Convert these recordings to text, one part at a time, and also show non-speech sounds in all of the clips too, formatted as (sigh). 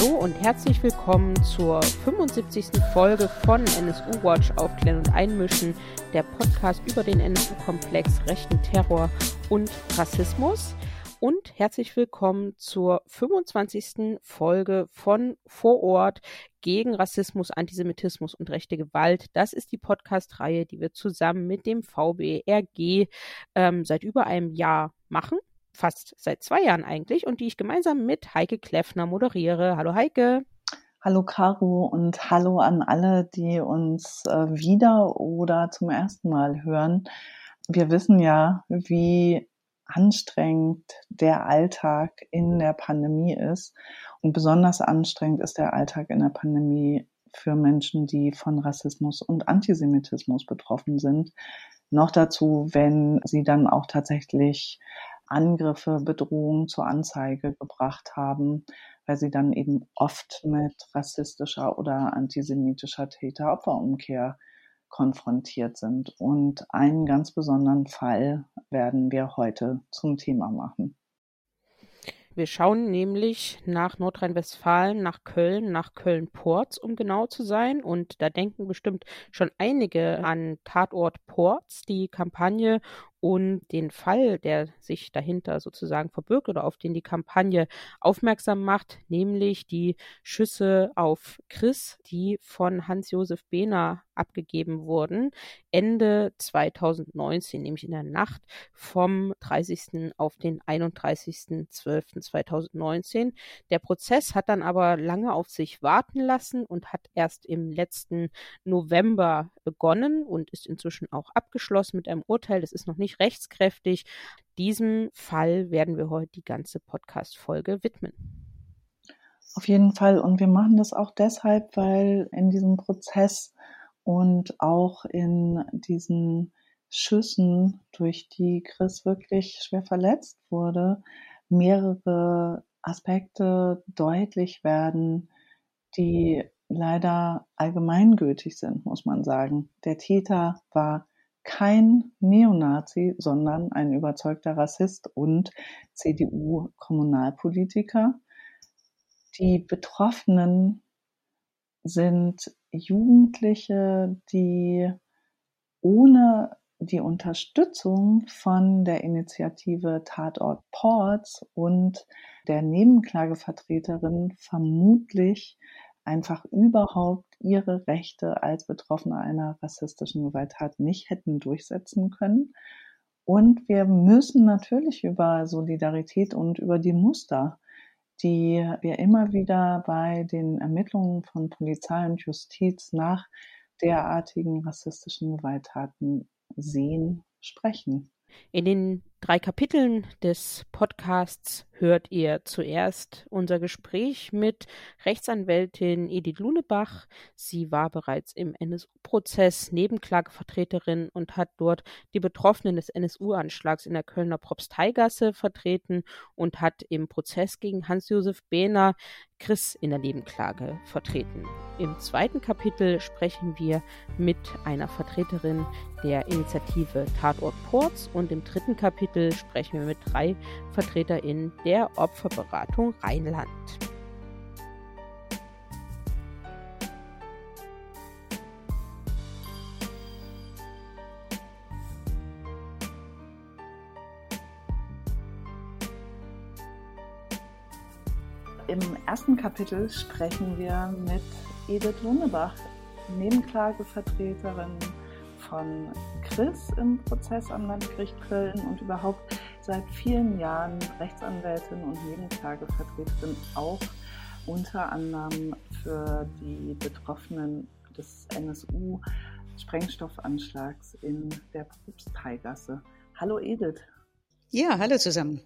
Hallo und herzlich willkommen zur 75. Folge von NSU Watch Aufklären und Einmischen, der Podcast über den NSU-Komplex rechten Terror und Rassismus. Und herzlich willkommen zur 25. Folge von Vor Ort gegen Rassismus, Antisemitismus und rechte Gewalt. Das ist die Podcast-Reihe, die wir zusammen mit dem VBRG ähm, seit über einem Jahr machen fast seit zwei Jahren eigentlich und die ich gemeinsam mit Heike Kleffner moderiere. Hallo Heike. Hallo Caro und hallo an alle, die uns äh, wieder oder zum ersten Mal hören. Wir wissen ja, wie anstrengend der Alltag in der Pandemie ist. Und besonders anstrengend ist der Alltag in der Pandemie für Menschen, die von Rassismus und Antisemitismus betroffen sind. Noch dazu, wenn sie dann auch tatsächlich Angriffe, Bedrohungen zur Anzeige gebracht haben, weil sie dann eben oft mit rassistischer oder antisemitischer Täter-Opfer-Umkehr konfrontiert sind. Und einen ganz besonderen Fall werden wir heute zum Thema machen. Wir schauen nämlich nach Nordrhein-Westfalen, nach Köln, nach Köln-Ports, um genau zu sein. Und da denken bestimmt schon einige an Tatort Ports, die Kampagne und den Fall, der sich dahinter sozusagen verbirgt oder auf den die Kampagne aufmerksam macht, nämlich die Schüsse auf Chris, die von Hans-Josef Behner abgegeben wurden, Ende 2019, nämlich in der Nacht vom 30. auf den 31.12.2019. Der Prozess hat dann aber lange auf sich warten lassen und hat erst im letzten November begonnen und ist inzwischen auch abgeschlossen mit einem Urteil. Das ist noch nicht rechtskräftig. Diesem Fall werden wir heute die ganze Podcast-Folge widmen. Auf jeden Fall. Und wir machen das auch deshalb, weil in diesem Prozess und auch in diesen Schüssen, durch die Chris wirklich schwer verletzt wurde, mehrere Aspekte deutlich werden, die leider allgemeingültig sind, muss man sagen. Der Täter war kein Neonazi, sondern ein überzeugter Rassist und CDU-Kommunalpolitiker. Die Betroffenen sind Jugendliche, die ohne die Unterstützung von der Initiative Tatort Ports und der Nebenklagevertreterin vermutlich einfach überhaupt ihre Rechte als Betroffene einer rassistischen Gewalttat nicht hätten durchsetzen können. Und wir müssen natürlich über Solidarität und über die Muster, die wir immer wieder bei den Ermittlungen von Polizei und Justiz nach derartigen rassistischen Gewalttaten sehen, sprechen. In den drei Kapiteln des Podcasts hört ihr zuerst unser Gespräch mit Rechtsanwältin Edith Lunebach. Sie war bereits im NSU-Prozess Nebenklagevertreterin und hat dort die Betroffenen des NSU-Anschlags in der Kölner Propsteigasse vertreten und hat im Prozess gegen Hans-Josef Behner Chris in der Nebenklage vertreten. Im zweiten Kapitel sprechen wir mit einer Vertreterin der Initiative Tatort Ports und im dritten Kapitel sprechen wir mit drei VertreterInnen der Opferberatung Rheinland. Im ersten Kapitel sprechen wir mit Edith Lunebach, Nebenklagevertreterin von Chris im Prozess am Landgericht Köln und überhaupt seit vielen Jahren Rechtsanwältin und Nebenklagevertreterin auch unter anderem für die Betroffenen des NSU-Sprengstoffanschlags in der Propsteigasse. Hallo Edith. Ja, hallo zusammen.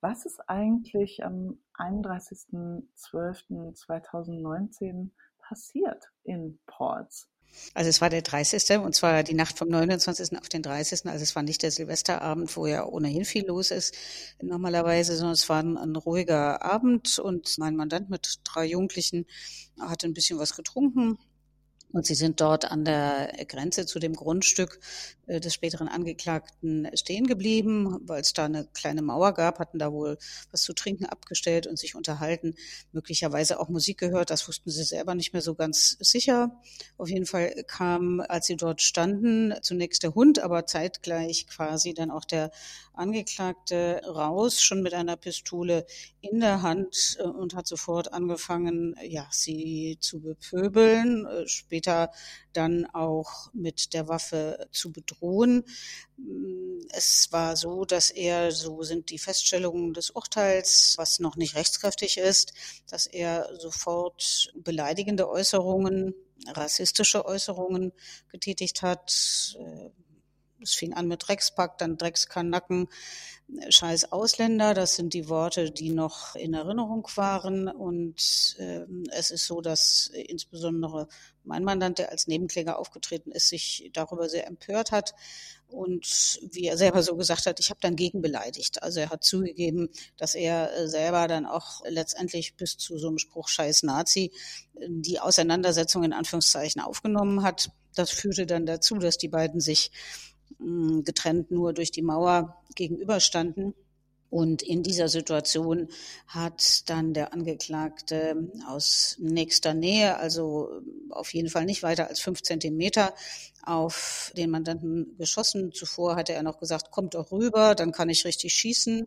Was ist eigentlich am 31.12.2019 passiert in Ports? Also es war der 30. und zwar die Nacht vom 29. auf den 30. Also es war nicht der Silvesterabend, wo ja ohnehin viel los ist normalerweise, sondern es war ein, ein ruhiger Abend und mein Mandant mit drei Jugendlichen hatte ein bisschen was getrunken und sie sind dort an der Grenze zu dem Grundstück des späteren Angeklagten stehen geblieben, weil es da eine kleine Mauer gab, hatten da wohl was zu trinken abgestellt und sich unterhalten, möglicherweise auch Musik gehört, das wussten sie selber nicht mehr so ganz sicher. Auf jeden Fall kam, als sie dort standen, zunächst der Hund, aber zeitgleich quasi dann auch der Angeklagte raus, schon mit einer Pistole in der Hand äh, und hat sofort angefangen, ja, sie zu bepöbeln, äh, später dann auch mit der Waffe zu bedrohen. Mm, es war so, dass er, so sind die Feststellungen des Urteils, was noch nicht rechtskräftig ist, dass er sofort beleidigende Äußerungen, rassistische Äußerungen getätigt hat, äh, es fing an mit Dreckspack, dann Dreckskanacken, scheiß Ausländer. Das sind die Worte, die noch in Erinnerung waren. Und äh, es ist so, dass insbesondere mein Mandant, der als Nebenkläger aufgetreten ist, sich darüber sehr empört hat. Und wie er selber so gesagt hat, ich habe dann gegenbeleidigt. Also er hat zugegeben, dass er selber dann auch letztendlich bis zu so einem Spruch Scheiß Nazi die Auseinandersetzung in Anführungszeichen aufgenommen hat. Das führte dann dazu, dass die beiden sich getrennt nur durch die Mauer gegenüberstanden. Und in dieser Situation hat dann der Angeklagte aus nächster Nähe, also auf jeden Fall nicht weiter als fünf Zentimeter, auf den Mandanten geschossen. Zuvor hatte er noch gesagt, kommt doch rüber, dann kann ich richtig schießen.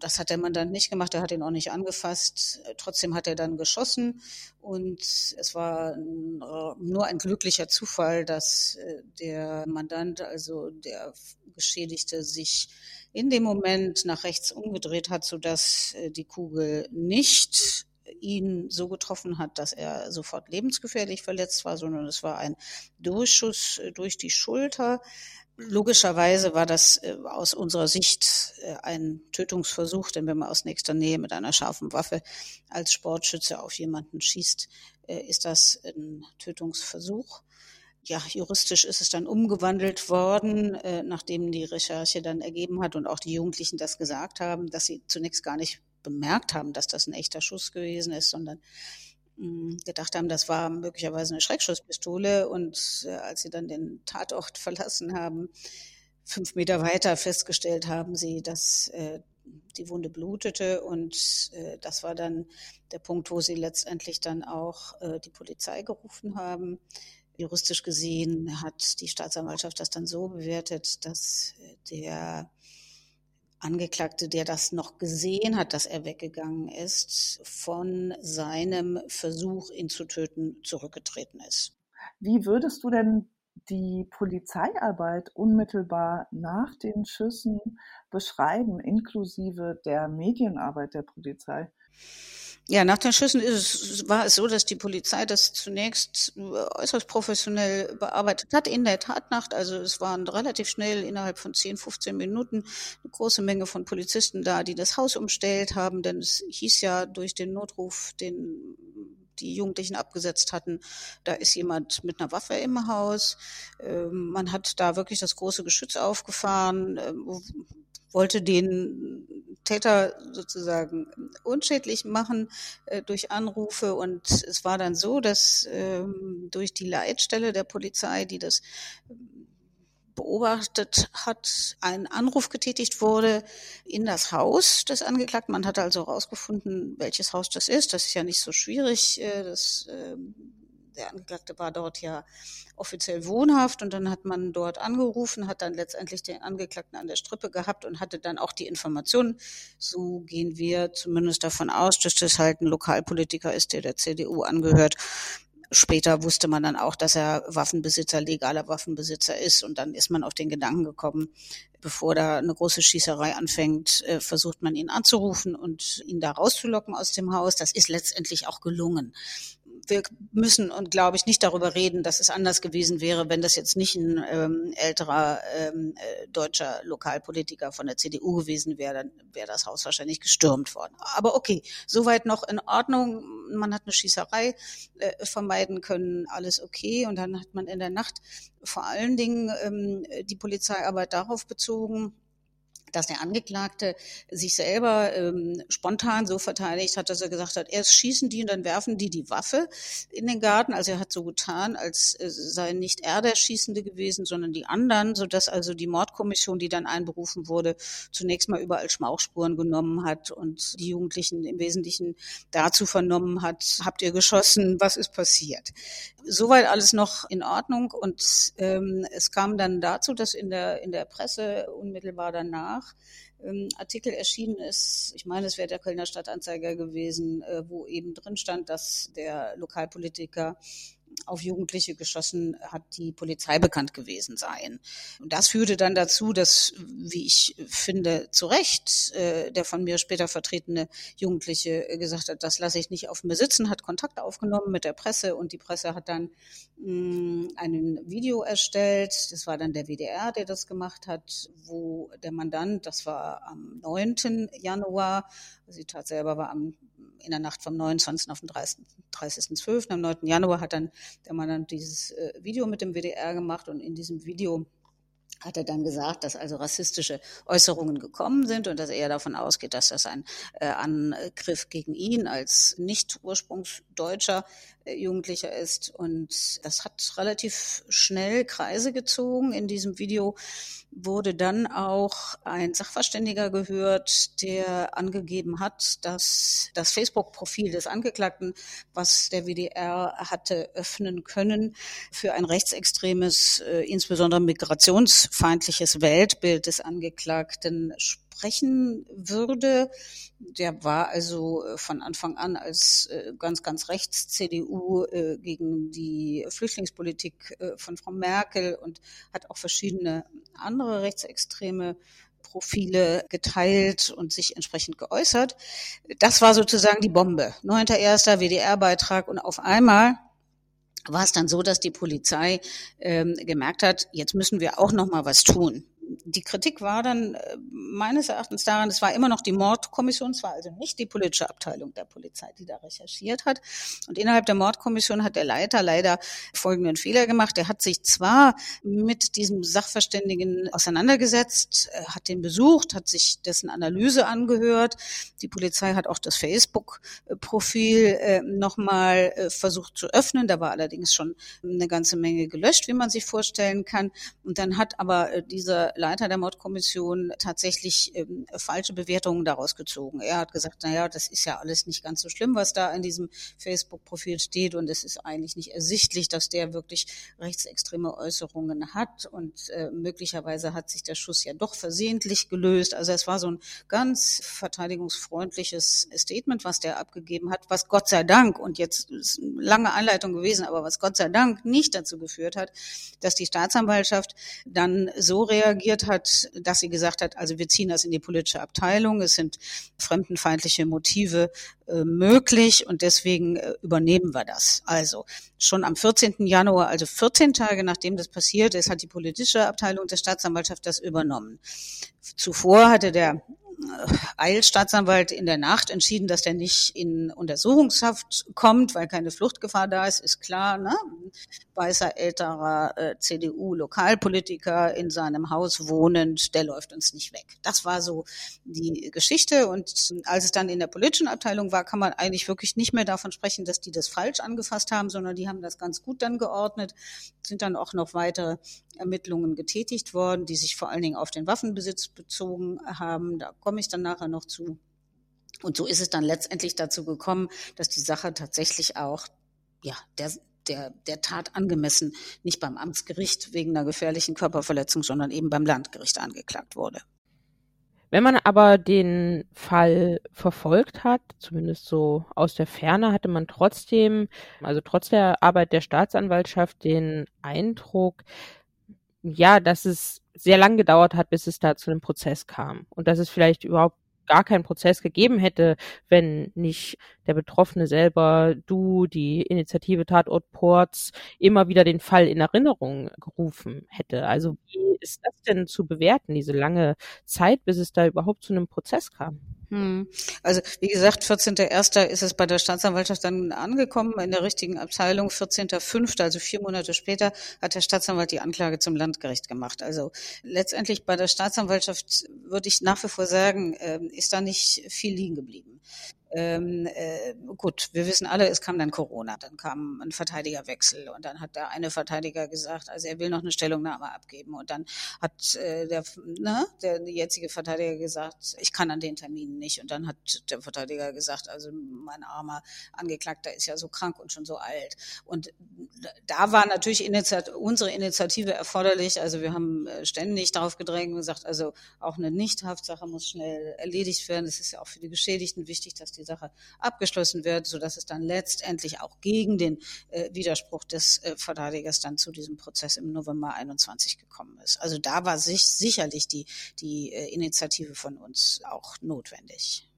Das hat der Mandant nicht gemacht, er hat ihn auch nicht angefasst. Trotzdem hat er dann geschossen und es war nur ein glücklicher Zufall, dass äh, der Mandant, also der Geschädigte, sich in dem Moment nach rechts umgedreht hat, sodass äh, die Kugel nicht ihn so getroffen hat, dass er sofort lebensgefährlich verletzt war, sondern es war ein Durchschuss äh, durch die Schulter. Logischerweise war das äh, aus unserer Sicht äh, ein Tötungsversuch, denn wenn man aus nächster Nähe mit einer scharfen Waffe als Sportschütze auf jemanden schießt, äh, ist das ein Tötungsversuch. Ja, juristisch ist es dann umgewandelt worden, nachdem die Recherche dann ergeben hat und auch die Jugendlichen das gesagt haben, dass sie zunächst gar nicht bemerkt haben, dass das ein echter Schuss gewesen ist, sondern gedacht haben, das war möglicherweise eine Schreckschusspistole. Und äh, als sie dann den Tatort (laughs) verlassen haben, fünf Meter weiter festgestellt haben sie, dass äh, die Wunde blutete. Und äh, das war dann der Punkt, wo sie letztendlich dann auch äh, die Polizei gerufen haben. Juristisch gesehen hat die Staatsanwaltschaft das dann so bewertet, dass äh, der Angeklagte, der das noch gesehen hat, dass er weggegangen ist, von seinem Versuch, ihn zu töten, zurückgetreten ist. Wie würdest du denn die Polizeiarbeit unmittelbar nach den Schüssen beschreiben, inklusive der Medienarbeit der Polizei? Ja, nach den Schüssen es, war es so, dass die Polizei das zunächst äh, äußerst professionell bearbeitet hat in der Tatnacht. Also es waren relativ schnell innerhalb von 10, 15 Minuten eine große Menge von Polizisten da, die das Haus umstellt haben, denn es hieß ja durch den Notruf, den die Jugendlichen abgesetzt hatten, da ist jemand mit einer Waffe im Haus. Ähm, man hat da wirklich das große Geschütz aufgefahren, ähm, wollte den Täter sozusagen unschädlich machen äh, durch Anrufe. Und es war dann so, dass ähm, durch die Leitstelle der Polizei, die das ähm, beobachtet hat, ein Anruf getätigt wurde in das Haus des Angeklagten. Man hat also herausgefunden, welches Haus das ist. Das ist ja nicht so schwierig. Äh, das, äh, der Angeklagte war dort ja offiziell wohnhaft und dann hat man dort angerufen, hat dann letztendlich den Angeklagten an der Strippe gehabt und hatte dann auch die Informationen. So gehen wir zumindest davon aus, dass das halt ein Lokalpolitiker ist, der der CDU angehört. Später wusste man dann auch, dass er Waffenbesitzer, legaler Waffenbesitzer ist und dann ist man auf den Gedanken gekommen, bevor da eine große Schießerei anfängt, äh, versucht man ihn anzurufen und ihn da rauszulocken aus dem Haus. Das ist letztendlich auch gelungen wir müssen und glaube ich nicht darüber reden, dass es anders gewesen wäre, wenn das jetzt nicht ein ähm, älterer ähm, äh, deutscher Lokalpolitiker von der CDU gewesen wäre, dann wäre das Haus wahrscheinlich gestürmt worden. Aber okay, soweit noch in Ordnung. Man hat eine Schießerei äh, vermeiden können, alles okay. Und dann hat man in der Nacht vor allen Dingen ähm, die Polizeiarbeit darauf bezogen, dass der Angeklagte sich selber ähm, spontan so verteidigt hat, dass er gesagt hat, erst schießen die und dann werfen die die Waffe in den Garten. Also er hat so getan, als äh, sei nicht er der Schießende gewesen, sondern die anderen, so dass also die Mordkommission, die dann einberufen wurde, zunächst mal überall Schmauchspuren genommen hat und die Jugendlichen im Wesentlichen dazu vernommen hat, habt ihr geschossen, was ist passiert? Soweit alles noch in Ordnung und ähm, es kam dann dazu, dass in der in der Presse unmittelbar danach ähm, Artikel erschienen ist, ich meine, es wäre der Kölner Stadtanzeiger gewesen, äh, wo eben drin stand, dass der Lokalpolitiker auf Jugendliche geschossen hat, die Polizei bekannt gewesen seien. Und das führte dann dazu, dass, wie ich finde, zu Recht äh, der von mir später vertretene Jugendliche gesagt hat, das lasse ich nicht auf mir sitzen, hat Kontakt aufgenommen mit der Presse und die Presse hat dann mh, mm, ein Video erstellt. Das war dann der WDR, der das gemacht hat, wo der Mandant, das war am 9. Januar, die Tat selber war am in der Nacht vom 29. auf den 30.12. 30. Am 9. Januar hat dann der Mann dann dieses äh, Video mit dem WDR gemacht und in diesem Video hat er dann gesagt, dass also rassistische Äußerungen gekommen sind und dass er davon ausgeht, dass das ein äh, Angriff gegen ihn als nicht ursprungsdeutscher äh, Jugendlicher ist. Und das hat relativ schnell Kreise gezogen. In diesem Video wurde dann auch ein Sachverständiger gehört, der angegeben hat, dass das Facebook-Profil des Angeklagten, was der WDR hatte öffnen können, für ein rechtsextremes, äh, insbesondere migrationsfeindliches Weltbild des Angeklagten sprechen würde. Der war also äh, von Anfang an als äh, ganz, ganz rechts CDU äh, gegen die Flüchtlingspolitik von Frau Merkel und hat auch verschiedene andere rechtsextreme Profile geteilt und sich entsprechend geäußert. Das war sozusagen die Bombe. 9.1. WDR-Beitrag und auf einmal war es dann so, dass die Polizei ähm, gemerkt hat, jetzt müssen wir auch noch mal was tun die Kritik war dann äh, meines Erachtens daran, es war immer noch die Mordkommission, es war also nicht die politische Abteilung der Polizei, die da recherchiert hat. Und innerhalb der Mordkommission hat der Leiter leider folgenden Fehler gemacht. Er hat sich zwar mit diesem Sachverständigen auseinandergesetzt, hat den besucht, hat sich dessen Analyse angehört. Die Polizei hat auch das Facebook-Profil äh, nochmal äh, versucht zu öffnen. Da war allerdings schon eine ganze Menge gelöscht, wie man sich vorstellen kann. Und dann hat aber dieser Leiter der Mordkommission tatsächlich ähm, falsche Bewertungen daraus gezogen. Er hat gesagt, na ja, das ist ja alles nicht ganz so schlimm, was da in diesem Facebook-Profil steht und es ist eigentlich nicht ersichtlich, dass der wirklich rechtsextreme Äußerungen hat und äh, möglicherweise hat sich der Schuss ja doch versehentlich gelöst. Also es war so ein ganz verteidigungsfreundliches Statement, was der abgegeben hat, was Gott sei Dank und jetzt ist eine lange Einleitung gewesen, aber was Gott sei Dank nicht dazu geführt hat, dass die Staatsanwaltschaft dann so reagiert, reagiert hat, dass sie gesagt hat, also wir ziehen das in die politische Abteilung, es sind fremdenfeindliche Motive äh, möglich und deswegen äh, übernehmen wir das. Also schon am 14. Januar, also 14 Tage nachdem das passiert ist, hat die politische Abteilung der Staatsanwaltschaft das übernommen. Zuvor hatte der Eilstaatsanwalt in der Nacht entschieden, dass der nicht in Untersuchungshaft kommt, weil keine Fluchtgefahr da ist, ist klar. Ne? Weißer älterer äh, CDU-Lokalpolitiker in seinem Haus wohnend, der läuft uns nicht weg. Das war so die Geschichte. Und als es dann in der politischen Abteilung war, kann man eigentlich wirklich nicht mehr davon sprechen, dass die das falsch angefasst haben, sondern die haben das ganz gut dann geordnet, sind dann auch noch weitere Ermittlungen getätigt worden, die sich vor allen Dingen auf den Waffenbesitz bezogen haben. Da komme ich dann nachher noch zu. Und so ist es dann letztendlich dazu gekommen, dass die Sache tatsächlich auch, ja, der, der, der Tat angemessen nicht beim Amtsgericht wegen einer gefährlichen Körperverletzung, sondern eben beim Landgericht angeklagt wurde. Wenn man aber den Fall verfolgt hat, zumindest so aus der Ferne, hatte man trotzdem, also trotz der Arbeit der Staatsanwaltschaft, den Eindruck, ja, dass es sehr lang gedauert hat, bis es da zu einem Prozess kam. Und dass es vielleicht überhaupt gar keinen Prozess gegeben hätte, wenn nicht der Betroffene selber, du, die Initiative Tatort Ports immer wieder den Fall in Erinnerung gerufen hätte. Also wie ist das denn zu bewerten, diese lange Zeit, bis es da überhaupt zu einem Prozess kam? Hm. Also wie gesagt, 14.01. ist es bei der Staatsanwaltschaft dann angekommen in der richtigen Abteilung. 14.05., also vier Monate später, hat der Staatsanwalt die Anklage zum Landgericht gemacht. Also letztendlich bei der Staatsanwaltschaft würde ich nach wie vor sagen, ähm, ist da nicht viel liegen geblieben. Ähm, äh, gut, wir wissen alle, es kam dann Corona, dann kam ein Verteidigerwechsel und dann hat der eine Verteidiger gesagt, also er will noch eine Stellungnahme abgeben und dann hat äh, der, ne, der jetzige Verteidiger gesagt, ich kann an den Terminen nicht und dann hat der Verteidiger gesagt, also mein armer Angeklagter ist ja so krank und schon so alt. Und da war natürlich Initiat unsere Initiative erforderlich, also wir haben äh, ständig darauf gedrängt und gesagt, also auch eine Nichthaftsache muss schnell erledigt werden, es ist ja auch für die Geschädigten wichtig, dass die die Sache abgeschlossen wird, so dass es dann letztendlich auch gegen den äh, Widerspruch des äh, Verteidigers dann zu diesem Prozess im November 21 gekommen ist. Also da war sich sicherlich die, die äh, Initiative von uns auch notwendig.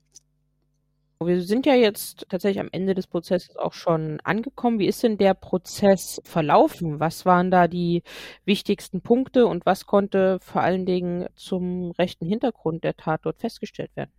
Wir sind ja jetzt tatsächlich am Ende des Prozesses auch schon angekommen. Wie ist denn der Prozess verlaufen? Was waren da die wichtigsten Punkte und was konnte vor allen Dingen zum rechten Hintergrund der Tat dort festgestellt werden?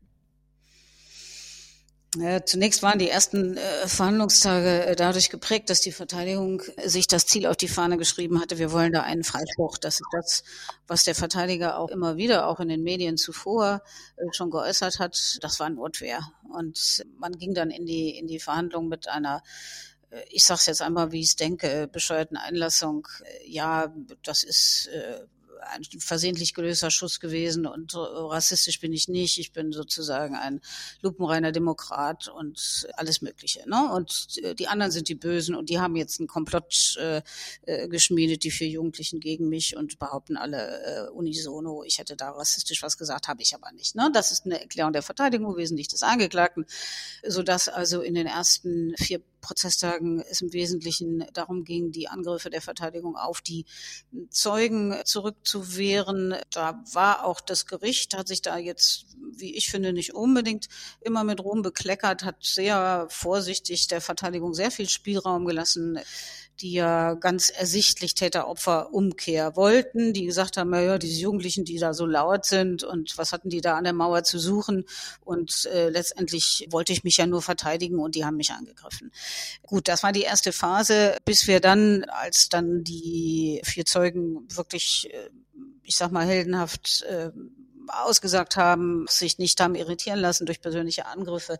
Ja, zunächst waren die ersten äh, Verhandlungstage äh, dadurch geprägt, dass die Verteidigung sich das Ziel auf die Fahne geschrieben hatte, wir wollen da einen Freispruch. Das ist das, was der Verteidiger auch immer wieder, auch in den Medien zuvor äh, schon geäußert hat. Das war Notwehr. Und man ging dann in die, in die Verhandlung mit einer äh, ich sage es jetzt einmal, wie ich es denke, bescheuerten Einlassung. Äh, ja, das ist äh, ein versehentlich gelöster Schuss gewesen und rassistisch bin ich nicht. Ich bin sozusagen ein lupenreiner Demokrat und alles Mögliche. Ne? Und die anderen sind die Bösen und die haben jetzt einen Komplott äh, äh, geschmiedet, die vier Jugendlichen gegen mich und behaupten alle äh, unisono, ich hätte da rassistisch was gesagt, habe ich aber nicht. Ne? Das ist eine Erklärung der Verteidigung wesentlich des Angeklagten, sodass also in den ersten vier Prozesstagen es im Wesentlichen darum ging, die Angriffe der Verteidigung auf die Zeugen zurückzuwehren. Da war auch das Gericht, hat sich da jetzt, wie ich finde, nicht unbedingt immer mit Ruhm bekleckert, hat sehr vorsichtig der Verteidigung sehr viel Spielraum gelassen die ja ganz ersichtlich Täter-Opfer-Umkehr wollten, die gesagt haben, ja, diese Jugendlichen, die da so laut sind und was hatten die da an der Mauer zu suchen und äh, letztendlich wollte ich mich ja nur verteidigen und die haben mich angegriffen. Gut, das war die erste Phase, bis wir dann, als dann die vier Zeugen wirklich, äh, ich sag mal, heldenhaft äh, ausgesagt haben, sich nicht haben irritieren lassen durch persönliche Angriffe.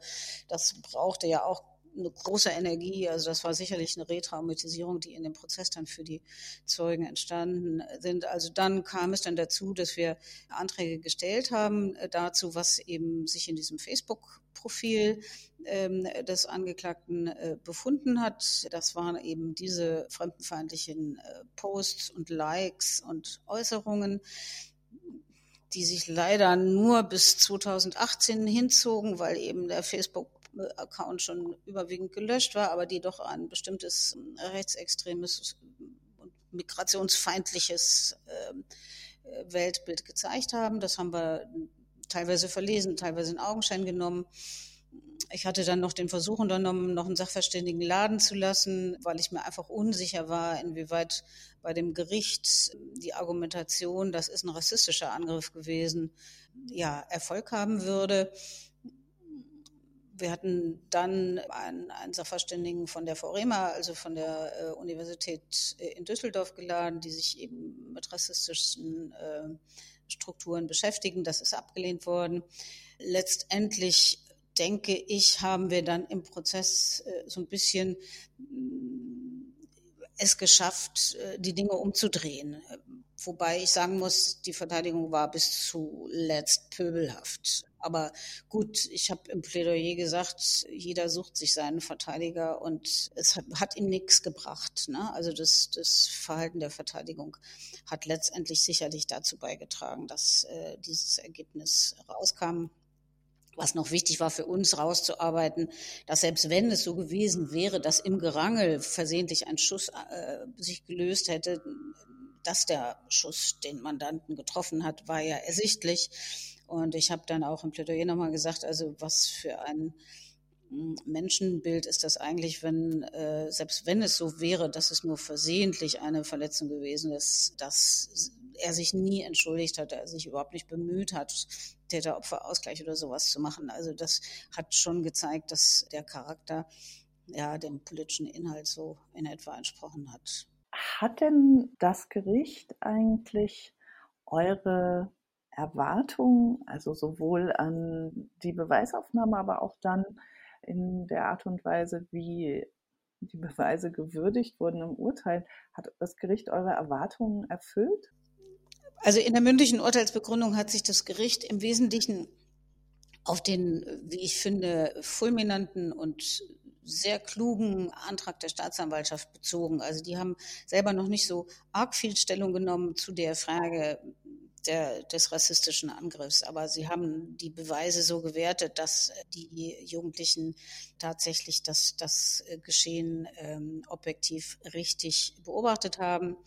Das brauchte ja auch eine große Energie. Also das war sicherlich eine Retraumatisierung, die in dem Prozess dann für die Zeugen entstanden sind. Also dann kam es dann dazu, dass wir Anträge gestellt haben äh, dazu, was eben sich in diesem Facebook-Profil ähm, des Angeklagten äh, befunden hat. Das waren eben diese fremdenfeindlichen äh, Posts und Likes und Äußerungen die sich leider nur bis 2018 hinzogen, weil eben der Facebook Account schon überwiegend gelöscht war, aber die doch ein bestimmtes ähm, rechtsextremes und migrationsfeindliches ähm, äh, Weltbild gezeigt haben. Das haben wir teilweise verlesen, teilweise in Augenschein genommen. Ich hatte dann noch den Versuch unternommen, noch einen Sachverständigen laden zu lassen, weil ich mir einfach unsicher war, inwieweit bei dem Gericht die Argumentation, das ist ein rassistischer Angriff gewesen, ja, Erfolg haben würde. Wir hatten dann einen, einen Sachverständigen von der VOREMA, also von der äh, Universität äh, in Düsseldorf geladen, die sich eben mit rassistischen äh, Strukturen beschäftigen. Das ist abgelehnt worden. Letztendlich denke ich, haben wir dann im Prozess äh, so ein bisschen mm, es geschafft, äh, die Dinge umzudrehen. Wobei ich sagen muss, die Verteidigung war bis zuletzt pöbelhaft. Aber gut, ich habe im Plädoyer gesagt, jeder sucht sich seinen Verteidiger und es hat, hat ihm nichts gebracht. Ne? Also das, das Verhalten der Verteidigung hat letztendlich sicherlich dazu beigetragen, dass äh, dieses Ergebnis rauskam was noch wichtig war für uns rauszuarbeiten, dass selbst wenn es so gewesen wäre, dass im Gerangel versehentlich ein Schuss äh, sich gelöst hätte, dass der Schuss den Mandanten getroffen hat, war ja ersichtlich. Und ich habe dann auch im Plädoyer nochmal gesagt, also was für ein hm, Menschenbild ist das eigentlich, wenn, äh, selbst wenn es so wäre, dass es nur versehentlich eine Verletzung gewesen ist, dass er sich nie entschuldigt hat, er sich überhaupt nicht bemüht hat, Täter-Opfer-Ausgleich oder sowas zu machen. Also das hat schon gezeigt, dass der Charakter ja dem politischen Inhalt so in etwa entsprochen hat. Hat denn das Gericht eigentlich eure Erwartungen, also sowohl an die Beweisaufnahme, aber auch dann in der Art und Weise, wie die Beweise gewürdigt wurden im Urteil, hat das Gericht eure Erwartungen erfüllt? Also in der mündlichen Urteilsbegründung hat sich das Gericht im Wesentlichen auf den, wie ich finde, fulminanten und sehr klugen Antrag der Staatsanwaltschaft bezogen. Also die haben selber noch nicht so arg viel Stellung genommen zu der Frage der, des rassistischen Angriffs. Aber sie haben die Beweise so gewertet, dass die Jugendlichen tatsächlich das, das Geschehen ähm, objektiv richtig beobachtet haben.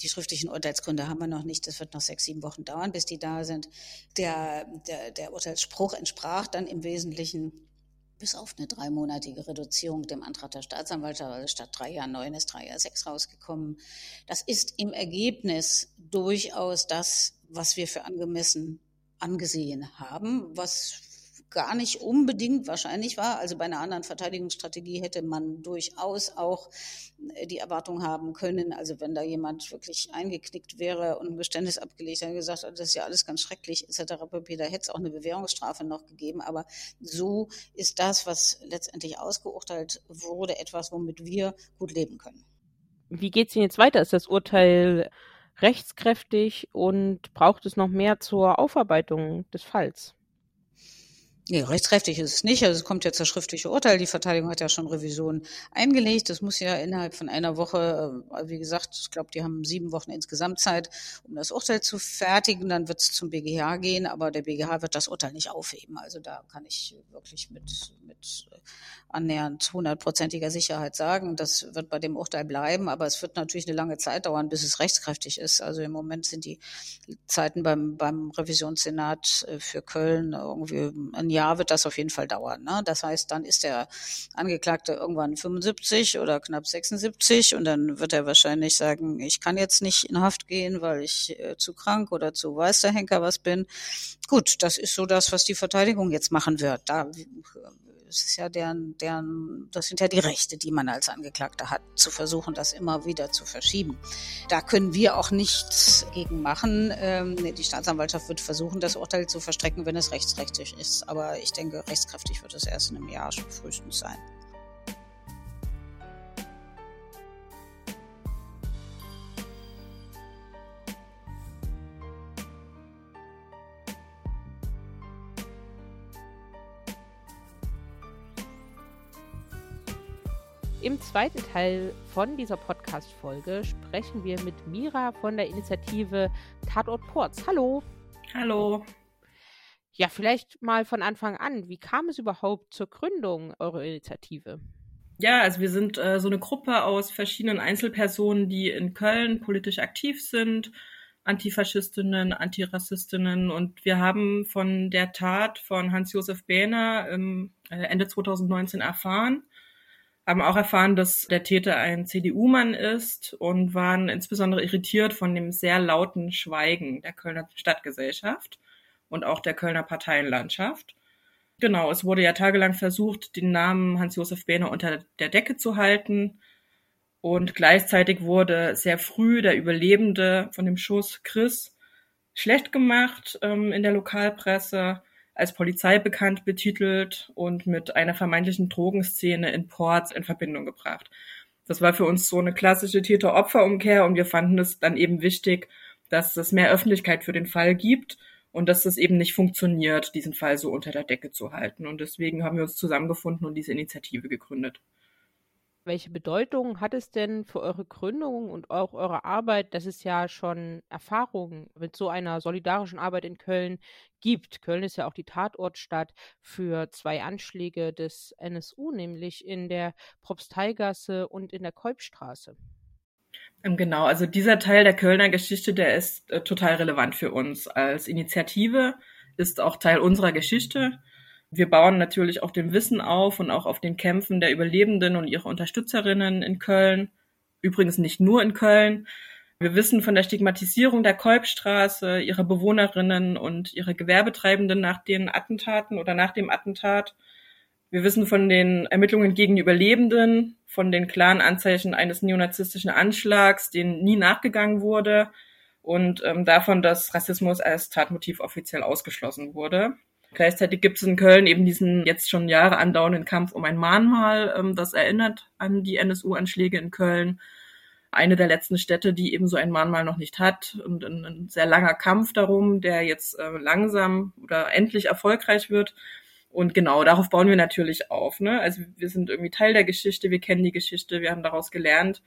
Die schriftlichen Urteilsgründe haben wir noch nicht. Das wird noch sechs, sieben Wochen dauern, bis die da sind. Der, der, der Urteilsspruch entsprach dann im Wesentlichen bis auf eine dreimonatige Reduzierung dem Antrag der Staatsanwaltschaft, also statt drei Jahren neun ist drei Jahre sechs rausgekommen. Das ist im Ergebnis durchaus das, was wir für angemessen angesehen haben, was gar nicht unbedingt wahrscheinlich war. Also bei einer anderen Verteidigungsstrategie hätte man durchaus auch äh, die Erwartung haben können, also wenn da jemand wirklich eingeknickt wäre und ein Geständnis abgelegt hat gesagt hat, das ist ja alles ganz schrecklich, etc. pp., da hätte es auch eine Bewährungsstrafe noch gegeben. Aber so ist das, was letztendlich ausgeurteilt wurde, etwas, womit wir gut leben können. Wie geht es Ihnen jetzt weiter? Ist das Urteil rechtskräftig und braucht es noch mehr zur Aufarbeitung des Falls? Nee, rechtskräftig ist es nicht. Also es kommt jetzt das schriftliche Urteil. Die Verteidigung hat ja schon Revision eingelegt. Das muss ja innerhalb von einer Woche, äh, wie gesagt, ich glaube, die haben sieben Wochen insgesamt Zeit, um das Urteil zu fertigen. Dann wird es zum BGH gehen, aber der BGH wird das Urteil nicht aufheben. Also da kann ich wirklich mit, mit annähernd hundertprozentiger Sicherheit sagen, das wird bei dem Urteil bleiben. Aber es wird natürlich eine lange Zeit dauern, bis es rechtskräftig ist. Also im Moment sind die Zeiten beim, beim Revisionssenat äh, für Köln irgendwie ein Jahr Jahr wird das auf jeden Fall dauern. Ne? Das heißt, dann ist der Angeklagte irgendwann 75 oder knapp 76 und dann wird er wahrscheinlich sagen, ich kann jetzt nicht in Haft gehen, weil ich äh, zu krank oder zu weiß der Henker was bin. Gut, das ist so das, was die Verteidigung jetzt machen wird. Da es ist ja deren, deren, das sind ja die Rechte, die man als Angeklagter hat, zu versuchen, das immer wieder zu verschieben. Da können wir auch nichts gegen machen. Ähm, die Staatsanwaltschaft wird versuchen, das Urteil zu verstrecken, wenn es rechtskräftig ist. Aber ich denke, rechtskräftig wird es erst in einem Jahr frühestens sein. Im zweiten Teil von dieser Podcast-Folge sprechen wir mit Mira von der Initiative Tatort Ports. Hallo. Hallo. Ja, vielleicht mal von Anfang an. Wie kam es überhaupt zur Gründung eurer Initiative? Ja, also wir sind äh, so eine Gruppe aus verschiedenen Einzelpersonen, die in Köln politisch aktiv sind, Antifaschistinnen, Antirassistinnen und wir haben von der Tat von Hans-Josef Behner ähm, Ende 2019 erfahren haben auch erfahren, dass der Täter ein CDU-Mann ist und waren insbesondere irritiert von dem sehr lauten Schweigen der Kölner Stadtgesellschaft und auch der Kölner Parteienlandschaft. Genau, es wurde ja tagelang versucht, den Namen Hans-Josef Behner unter der Decke zu halten. Und gleichzeitig wurde sehr früh der Überlebende von dem Schuss Chris schlecht gemacht ähm, in der Lokalpresse als Polizei bekannt betitelt und mit einer vermeintlichen Drogenszene in Ports in Verbindung gebracht. Das war für uns so eine klassische Täter-Opfer-Umkehr und wir fanden es dann eben wichtig, dass es mehr Öffentlichkeit für den Fall gibt und dass es eben nicht funktioniert, diesen Fall so unter der Decke zu halten. Und deswegen haben wir uns zusammengefunden und diese Initiative gegründet. Welche Bedeutung hat es denn für eure Gründung und auch eure Arbeit, dass es ja schon Erfahrungen mit so einer solidarischen Arbeit in Köln gibt? Köln ist ja auch die Tatortstadt für zwei Anschläge des NSU, nämlich in der Propsteigasse und in der Kolbstraße. Ähm, genau, also dieser Teil der Kölner Geschichte, der ist äh, total relevant für uns als Initiative, ist auch Teil unserer Geschichte. Wir bauen natürlich auf dem Wissen auf und auch auf den Kämpfen der Überlebenden und ihrer Unterstützerinnen in Köln. Übrigens nicht nur in Köln. Wir wissen von der Stigmatisierung der Kolbstraße, ihrer Bewohnerinnen und ihrer Gewerbetreibenden nach den Attentaten oder nach dem Attentat. Wir wissen von den Ermittlungen gegen Überlebenden, von den klaren Anzeichen eines neonazistischen Anschlags, denen nie nachgegangen wurde und ähm, davon, dass Rassismus als Tatmotiv offiziell ausgeschlossen wurde. Gleichzeitig gibt es in Köln eben diesen jetzt schon Jahre andauernden Kampf um ein Mahnmal, ähm, das erinnert an die NSU-Anschläge in Köln. Eine der letzten Städte, die eben so ein Mahnmal noch nicht hat und ein, sehr langer Kampf darum, der jetzt äh, langsam oder endlich erfolgreich wird. Und genau, darauf bauen wir natürlich auf. Ne? Also wir sind irgendwie Teil der Geschichte, wir kennen die Geschichte, wir haben daraus gelernt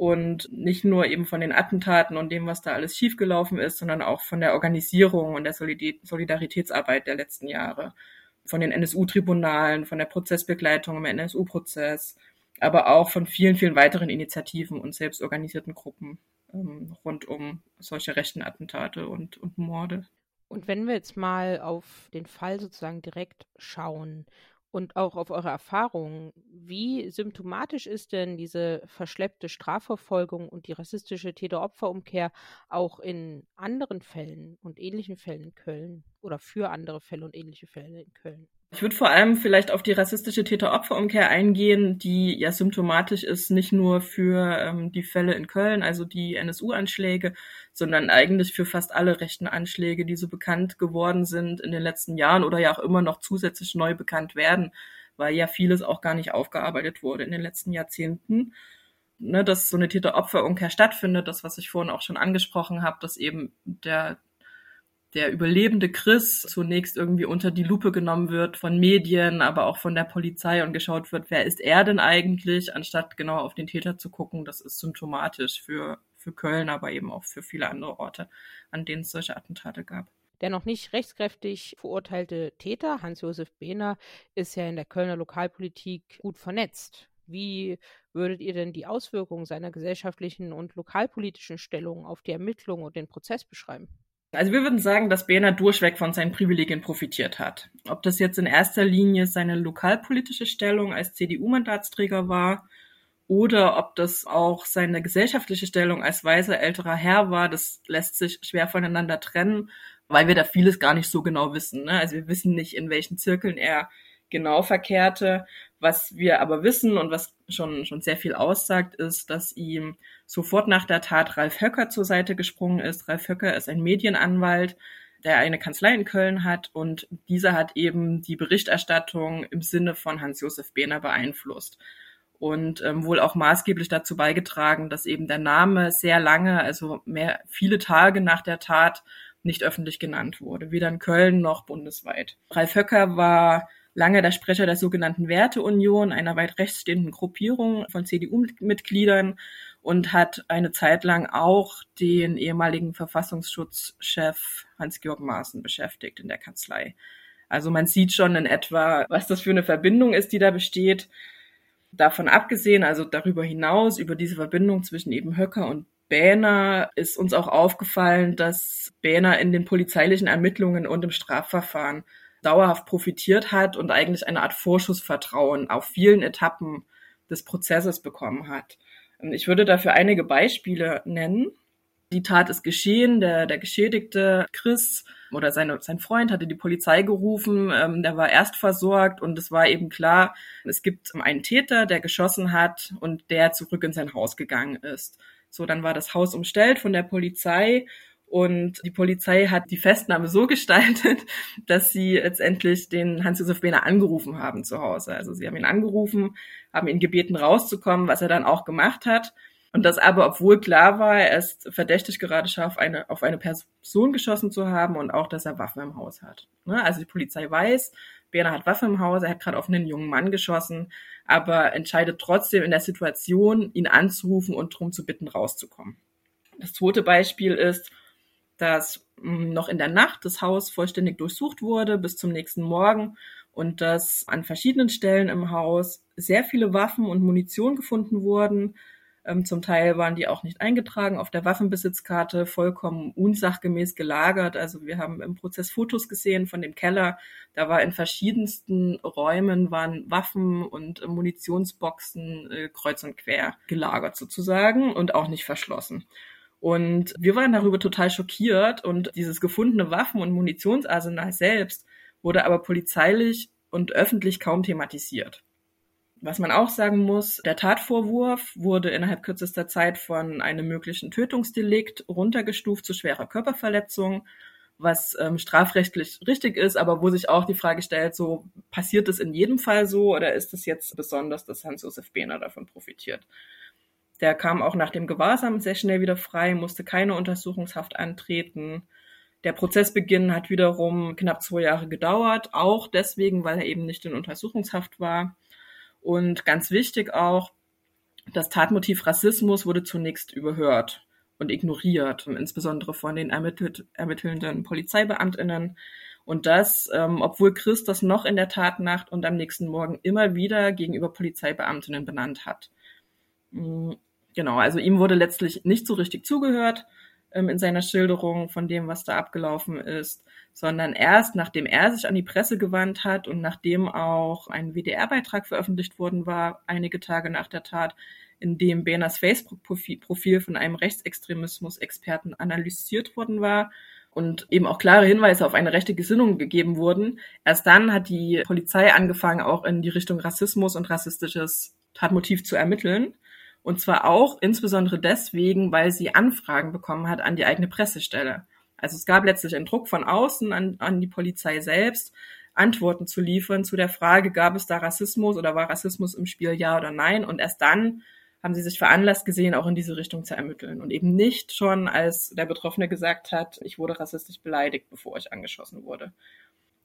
und nicht nur eben von den Attentaten und dem, was da alles schiefgelaufen ist, sondern auch von der Organisierung und der Solidaritätsarbeit der letzten Jahre, von den NSU-Tribunalen, von der Prozessbegleitung im NSU-Prozess, aber auch von vielen, vielen weiteren Initiativen und selbstorganisierten Gruppen ähm, rund um solche rechten Attentate und, und Morde. Und wenn wir jetzt mal auf den Fall sozusagen direkt schauen und auch auf eure Erfahrungen. Wie symptomatisch ist denn diese verschleppte Strafverfolgung und die rassistische Täter-Opfer-Umkehr auch in anderen Fällen und ähnlichen Fällen in Köln oder für andere Fälle und ähnliche Fälle in Köln? Ich würde vor allem vielleicht auf die rassistische Täter-Opfer-Umkehr eingehen, die ja symptomatisch ist, nicht nur für ähm, die Fälle in Köln, also die NSU-Anschläge, sondern eigentlich für fast alle rechten Anschläge, die so bekannt geworden sind in den letzten Jahren oder ja auch immer noch zusätzlich neu bekannt werden, weil ja vieles auch gar nicht aufgearbeitet wurde in den letzten Jahrzehnten. Ne, dass so eine Täter-Opfer-Umkehr stattfindet, das, was ich vorhin auch schon angesprochen habe, dass eben der der überlebende Chris zunächst irgendwie unter die Lupe genommen wird von Medien, aber auch von der Polizei und geschaut wird, wer ist er denn eigentlich, anstatt genau auf den Täter zu gucken. Das ist symptomatisch für, für Köln, aber eben auch für viele andere Orte, an denen es solche Attentate gab. Der noch nicht rechtskräftig verurteilte Täter, Hans-Josef Behner, ist ja in der Kölner Lokalpolitik gut vernetzt. Wie würdet ihr denn die Auswirkungen seiner gesellschaftlichen und lokalpolitischen Stellung auf die Ermittlungen und den Prozess beschreiben? Also wir würden sagen, dass Behner durchweg von seinen Privilegien profitiert hat. Ob das jetzt in erster Linie seine lokalpolitische Stellung als CDU-Mandatsträger war oder ob das auch seine gesellschaftliche Stellung als weiser älterer Herr war, das lässt sich schwer voneinander trennen, weil wir da vieles gar nicht so genau wissen. Ne? Also wir wissen nicht, in welchen Zirkeln er genau verkehrte. Was wir aber wissen und was schon, schon sehr viel aussagt, ist, dass ihm sofort nach der Tat Ralf Höcker zur Seite gesprungen ist. Ralf Höcker ist ein Medienanwalt, der eine Kanzlei in Köln hat und dieser hat eben die Berichterstattung im Sinne von Hans-Josef Behner beeinflusst und ähm, wohl auch maßgeblich dazu beigetragen, dass eben der Name sehr lange, also mehr viele Tage nach der Tat nicht öffentlich genannt wurde, weder in Köln noch bundesweit. Ralf Höcker war lange der Sprecher der sogenannten Werteunion, einer weit rechtsstehenden Gruppierung von CDU-Mitgliedern und hat eine Zeit lang auch den ehemaligen Verfassungsschutzchef Hans-Georg Maaßen beschäftigt in der Kanzlei. Also man sieht schon in etwa, was das für eine Verbindung ist, die da besteht. Davon abgesehen, also darüber hinaus, über diese Verbindung zwischen eben Höcker und Bähner ist uns auch aufgefallen, dass Bähner in den polizeilichen Ermittlungen und im Strafverfahren dauerhaft profitiert hat und eigentlich eine Art Vorschussvertrauen auf vielen Etappen des Prozesses bekommen hat. Ich würde dafür einige Beispiele nennen. Die Tat ist geschehen, der, der Geschädigte Chris oder seine, sein Freund hatte die Polizei gerufen, ähm, der war erst versorgt und es war eben klar, es gibt einen Täter, der geschossen hat und der zurück in sein Haus gegangen ist. So, dann war das Haus umstellt von der Polizei und die Polizei hat die Festnahme so gestaltet, (laughs) dass sie letztendlich den Hans-Josef Behner angerufen haben zu Hause. Also sie haben ihn angerufen, haben ihn gebeten rauszukommen, was er dann auch gemacht hat. Und das aber, obwohl klar war, er ist verdächtig gerade scharf eine, auf eine Person geschossen zu haben und auch, dass er Waffen im Haus hat. Ne? Also die Polizei weiß, Behner hat Waffe im Haus, er hat gerade auf einen jungen Mann geschossen, aber entscheidet trotzdem in der Situation, ihn anzurufen und darum zu bitten, rauszukommen. Das zweite Beispiel ist, dass hm, noch in der Nacht das Haus vollständig durchsucht wurde bis zum nächsten Morgen und dass an verschiedenen Stellen im Haus sehr viele Waffen und Munition gefunden wurden. Ähm, zum Teil waren die auch nicht eingetragen auf der Waffenbesitzkarte, vollkommen unsachgemäß gelagert. Also wir haben im Prozess Fotos gesehen von dem Keller. Da war in verschiedensten Räumen waren Waffen und Munitionsboxen äh, kreuz und quer gelagert sozusagen und auch nicht verschlossen. Und wir waren darüber total schockiert und dieses gefundene Waffen- und Munitionsarsenal selbst wurde aber polizeilich und öffentlich kaum thematisiert. Was man auch sagen muss, der Tatvorwurf wurde innerhalb kürzester Zeit von einem möglichen Tötungsdelikt runtergestuft zu schwerer Körperverletzung, was ähm, strafrechtlich richtig ist, aber wo sich auch die Frage stellt, so passiert es in jedem Fall so oder ist es jetzt besonders, dass Hans-Josef Behner davon profitiert? Der kam auch nach dem Gewahrsam sehr schnell wieder frei, musste keine Untersuchungshaft antreten. Der Prozessbeginn hat wiederum knapp zwei Jahre gedauert, auch deswegen, weil er eben nicht in Untersuchungshaft war. Und ganz wichtig auch, das Tatmotiv Rassismus wurde zunächst überhört und ignoriert, insbesondere von den ermittelt, ermittelnden Polizeibeamtinnen. Und das, ähm, obwohl Chris das noch in der Tatnacht und am nächsten Morgen immer wieder gegenüber Polizeibeamtinnen benannt hat. Genau, also ihm wurde letztlich nicht so richtig zugehört ähm, in seiner Schilderung von dem, was da abgelaufen ist, sondern erst nachdem er sich an die Presse gewandt hat und nachdem auch ein WDR-Beitrag veröffentlicht worden war, einige Tage nach der Tat, in dem Behners Facebook-Profil von einem Rechtsextremismus-Experten analysiert worden war und eben auch klare Hinweise auf eine rechte Gesinnung gegeben wurden. Erst dann hat die Polizei angefangen, auch in die Richtung Rassismus und rassistisches Tatmotiv zu ermitteln. Und zwar auch insbesondere deswegen, weil sie Anfragen bekommen hat an die eigene Pressestelle. Also es gab letztlich einen Druck von außen an, an die Polizei selbst, Antworten zu liefern zu der Frage, gab es da Rassismus oder war Rassismus im Spiel, ja oder nein? Und erst dann haben sie sich veranlasst gesehen, auch in diese Richtung zu ermitteln. Und eben nicht schon, als der Betroffene gesagt hat, ich wurde rassistisch beleidigt, bevor ich angeschossen wurde.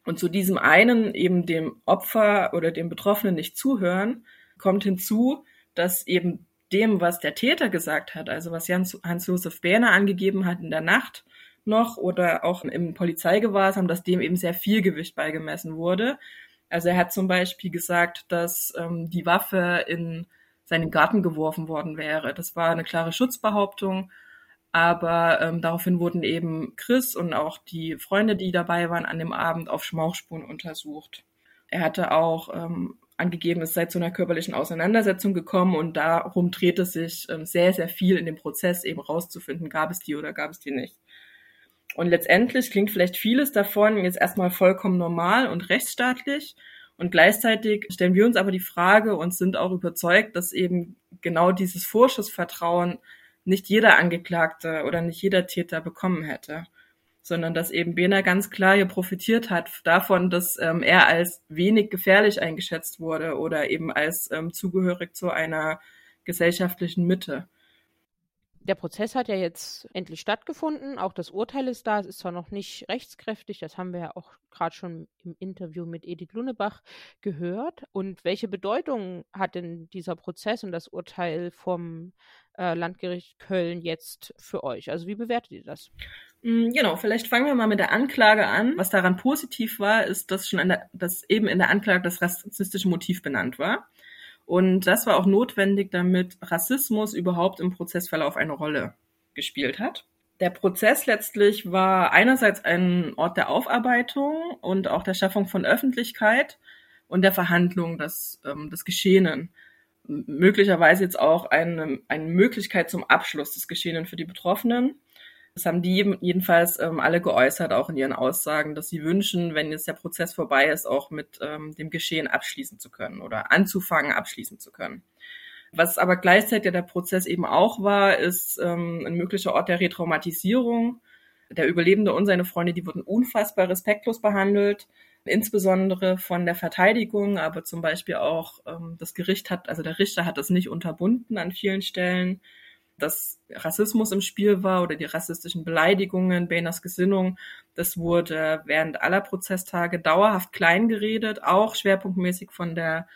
Und zu diesem einen, eben dem Opfer oder dem Betroffenen nicht zuhören, kommt hinzu, dass eben dem, was der Täter gesagt hat, also was Hans-Josef Behner angegeben hat in der Nacht noch oder auch im Polizeigewahrsam, dass dem eben sehr viel Gewicht beigemessen wurde. Also er hat zum Beispiel gesagt, dass ähm, die Waffe in seinen Garten geworfen worden wäre. Das war eine klare Schutzbehauptung, aber ähm, daraufhin wurden eben Chris und auch die Freunde, die dabei waren, an dem Abend auf Schmauchspuren untersucht. Er hatte auch ähm, angegeben, es sei zu einer körperlichen Auseinandersetzung gekommen und darum dreht es sich ähm, sehr, sehr viel in dem Prozess eben rauszufinden, gab es die oder gab es die nicht. Und letztendlich klingt vielleicht vieles davon jetzt erstmal vollkommen normal und rechtsstaatlich. Und gleichzeitig stellen wir uns aber die Frage und sind auch überzeugt, dass eben genau dieses Vorschussvertrauen nicht jeder Angeklagte oder nicht jeder Täter bekommen hätte sondern dass eben Bena ganz klar hier profitiert hat davon, dass ähm, er als wenig gefährlich eingeschätzt wurde oder eben als ähm, zugehörig zu einer gesellschaftlichen Mitte. Der Prozess hat ja jetzt endlich stattgefunden. Auch das Urteil ist da. Es ist zwar noch nicht rechtskräftig, das haben wir ja auch gerade schon im Interview mit Edith Lunebach gehört. Und welche Bedeutung hat denn dieser Prozess und das Urteil vom äh, Landgericht Köln jetzt für euch? Also wie bewertet ihr das? Mm, genau, vielleicht fangen wir mal mit der Anklage an. Was daran positiv war, ist, dass schon der, dass eben in der Anklage das rassistische Motiv benannt war. Und das war auch notwendig, damit Rassismus überhaupt im Prozessverlauf eine Rolle gespielt hat. Der Prozess letztlich war einerseits ein Ort der Aufarbeitung und auch der Schaffung von Öffentlichkeit und der Verhandlung des, ähm, des Geschehenen. Möglicherweise jetzt auch eine, eine Möglichkeit zum Abschluss des Geschehenen für die Betroffenen das haben die jedenfalls ähm, alle geäußert, auch in ihren Aussagen, dass sie wünschen, wenn jetzt der Prozess vorbei ist, auch mit ähm, dem Geschehen abschließen zu können oder anzufangen, abschließen zu können. Was aber gleichzeitig der Prozess eben auch war, ist ähm, ein möglicher Ort der Retraumatisierung. Der Überlebende und seine Freunde, die wurden unfassbar respektlos behandelt, insbesondere von der Verteidigung, aber zum Beispiel auch ähm, das Gericht hat, also der Richter hat das nicht unterbunden an vielen Stellen dass Rassismus im Spiel war oder die rassistischen Beleidigungen, Boehners Gesinnung, das wurde während aller Prozesstage dauerhaft kleingeredet, auch schwerpunktmäßig von der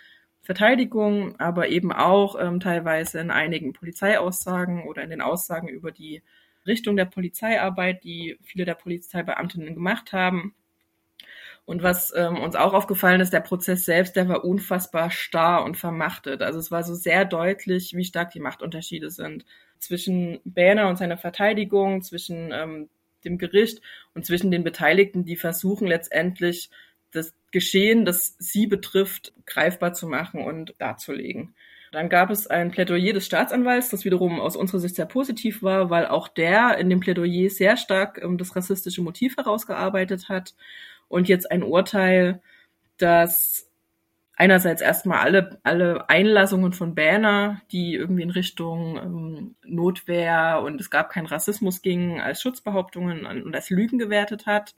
Verteidigung, aber eben auch ähm, teilweise in einigen Polizeiaussagen oder in den Aussagen über die Richtung der Polizeiarbeit, die viele der Polizeibeamtinnen gemacht haben. Und was ähm, uns auch aufgefallen ist, der Prozess selbst, der war unfassbar starr und vermachtet. Also es war so sehr deutlich, wie stark die Machtunterschiede sind zwischen Berner und seiner Verteidigung, zwischen ähm, dem Gericht und zwischen den Beteiligten, die versuchen letztendlich das Geschehen, das sie betrifft, greifbar zu machen und darzulegen. Dann gab es ein Plädoyer des Staatsanwalts, das wiederum aus unserer Sicht sehr positiv war, weil auch der in dem Plädoyer sehr stark ähm, das rassistische Motiv herausgearbeitet hat und jetzt ein Urteil, das einerseits erstmal alle, alle Einlassungen von Banner, die irgendwie in Richtung ähm, Notwehr und es gab keinen Rassismus gingen, als Schutzbehauptungen und als Lügen gewertet hat.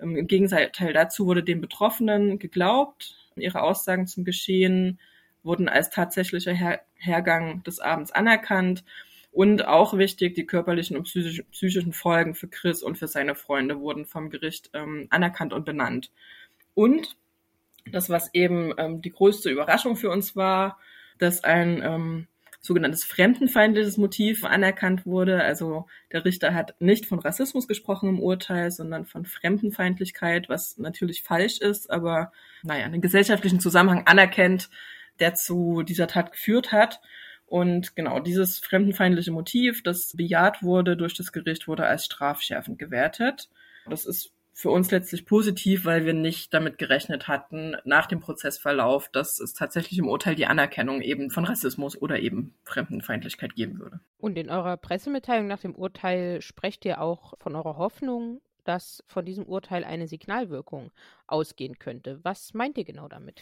Ähm, Im Gegenteil dazu wurde den Betroffenen geglaubt. Ihre Aussagen zum Geschehen wurden als tatsächlicher Her Hergang des Abends anerkannt. Und auch wichtig, die körperlichen und psychischen Folgen für Chris und für seine Freunde wurden vom Gericht ähm, anerkannt und benannt. Und das, was eben ähm, die größte Überraschung für uns war, dass ein ähm, sogenanntes fremdenfeindliches Motiv anerkannt wurde. Also der Richter hat nicht von Rassismus gesprochen im Urteil, sondern von Fremdenfeindlichkeit, was natürlich falsch ist, aber naja, einen gesellschaftlichen Zusammenhang anerkennt, der zu dieser Tat geführt hat. Und genau dieses fremdenfeindliche Motiv, das bejaht wurde durch das Gericht, wurde als strafschärfend gewertet. Das ist für uns letztlich positiv, weil wir nicht damit gerechnet hatten, nach dem Prozessverlauf, dass es tatsächlich im Urteil die Anerkennung eben von Rassismus oder eben Fremdenfeindlichkeit geben würde. Und in eurer Pressemitteilung nach dem Urteil sprecht ihr auch von eurer Hoffnung, dass von diesem Urteil eine Signalwirkung ausgehen könnte. Was meint ihr genau damit?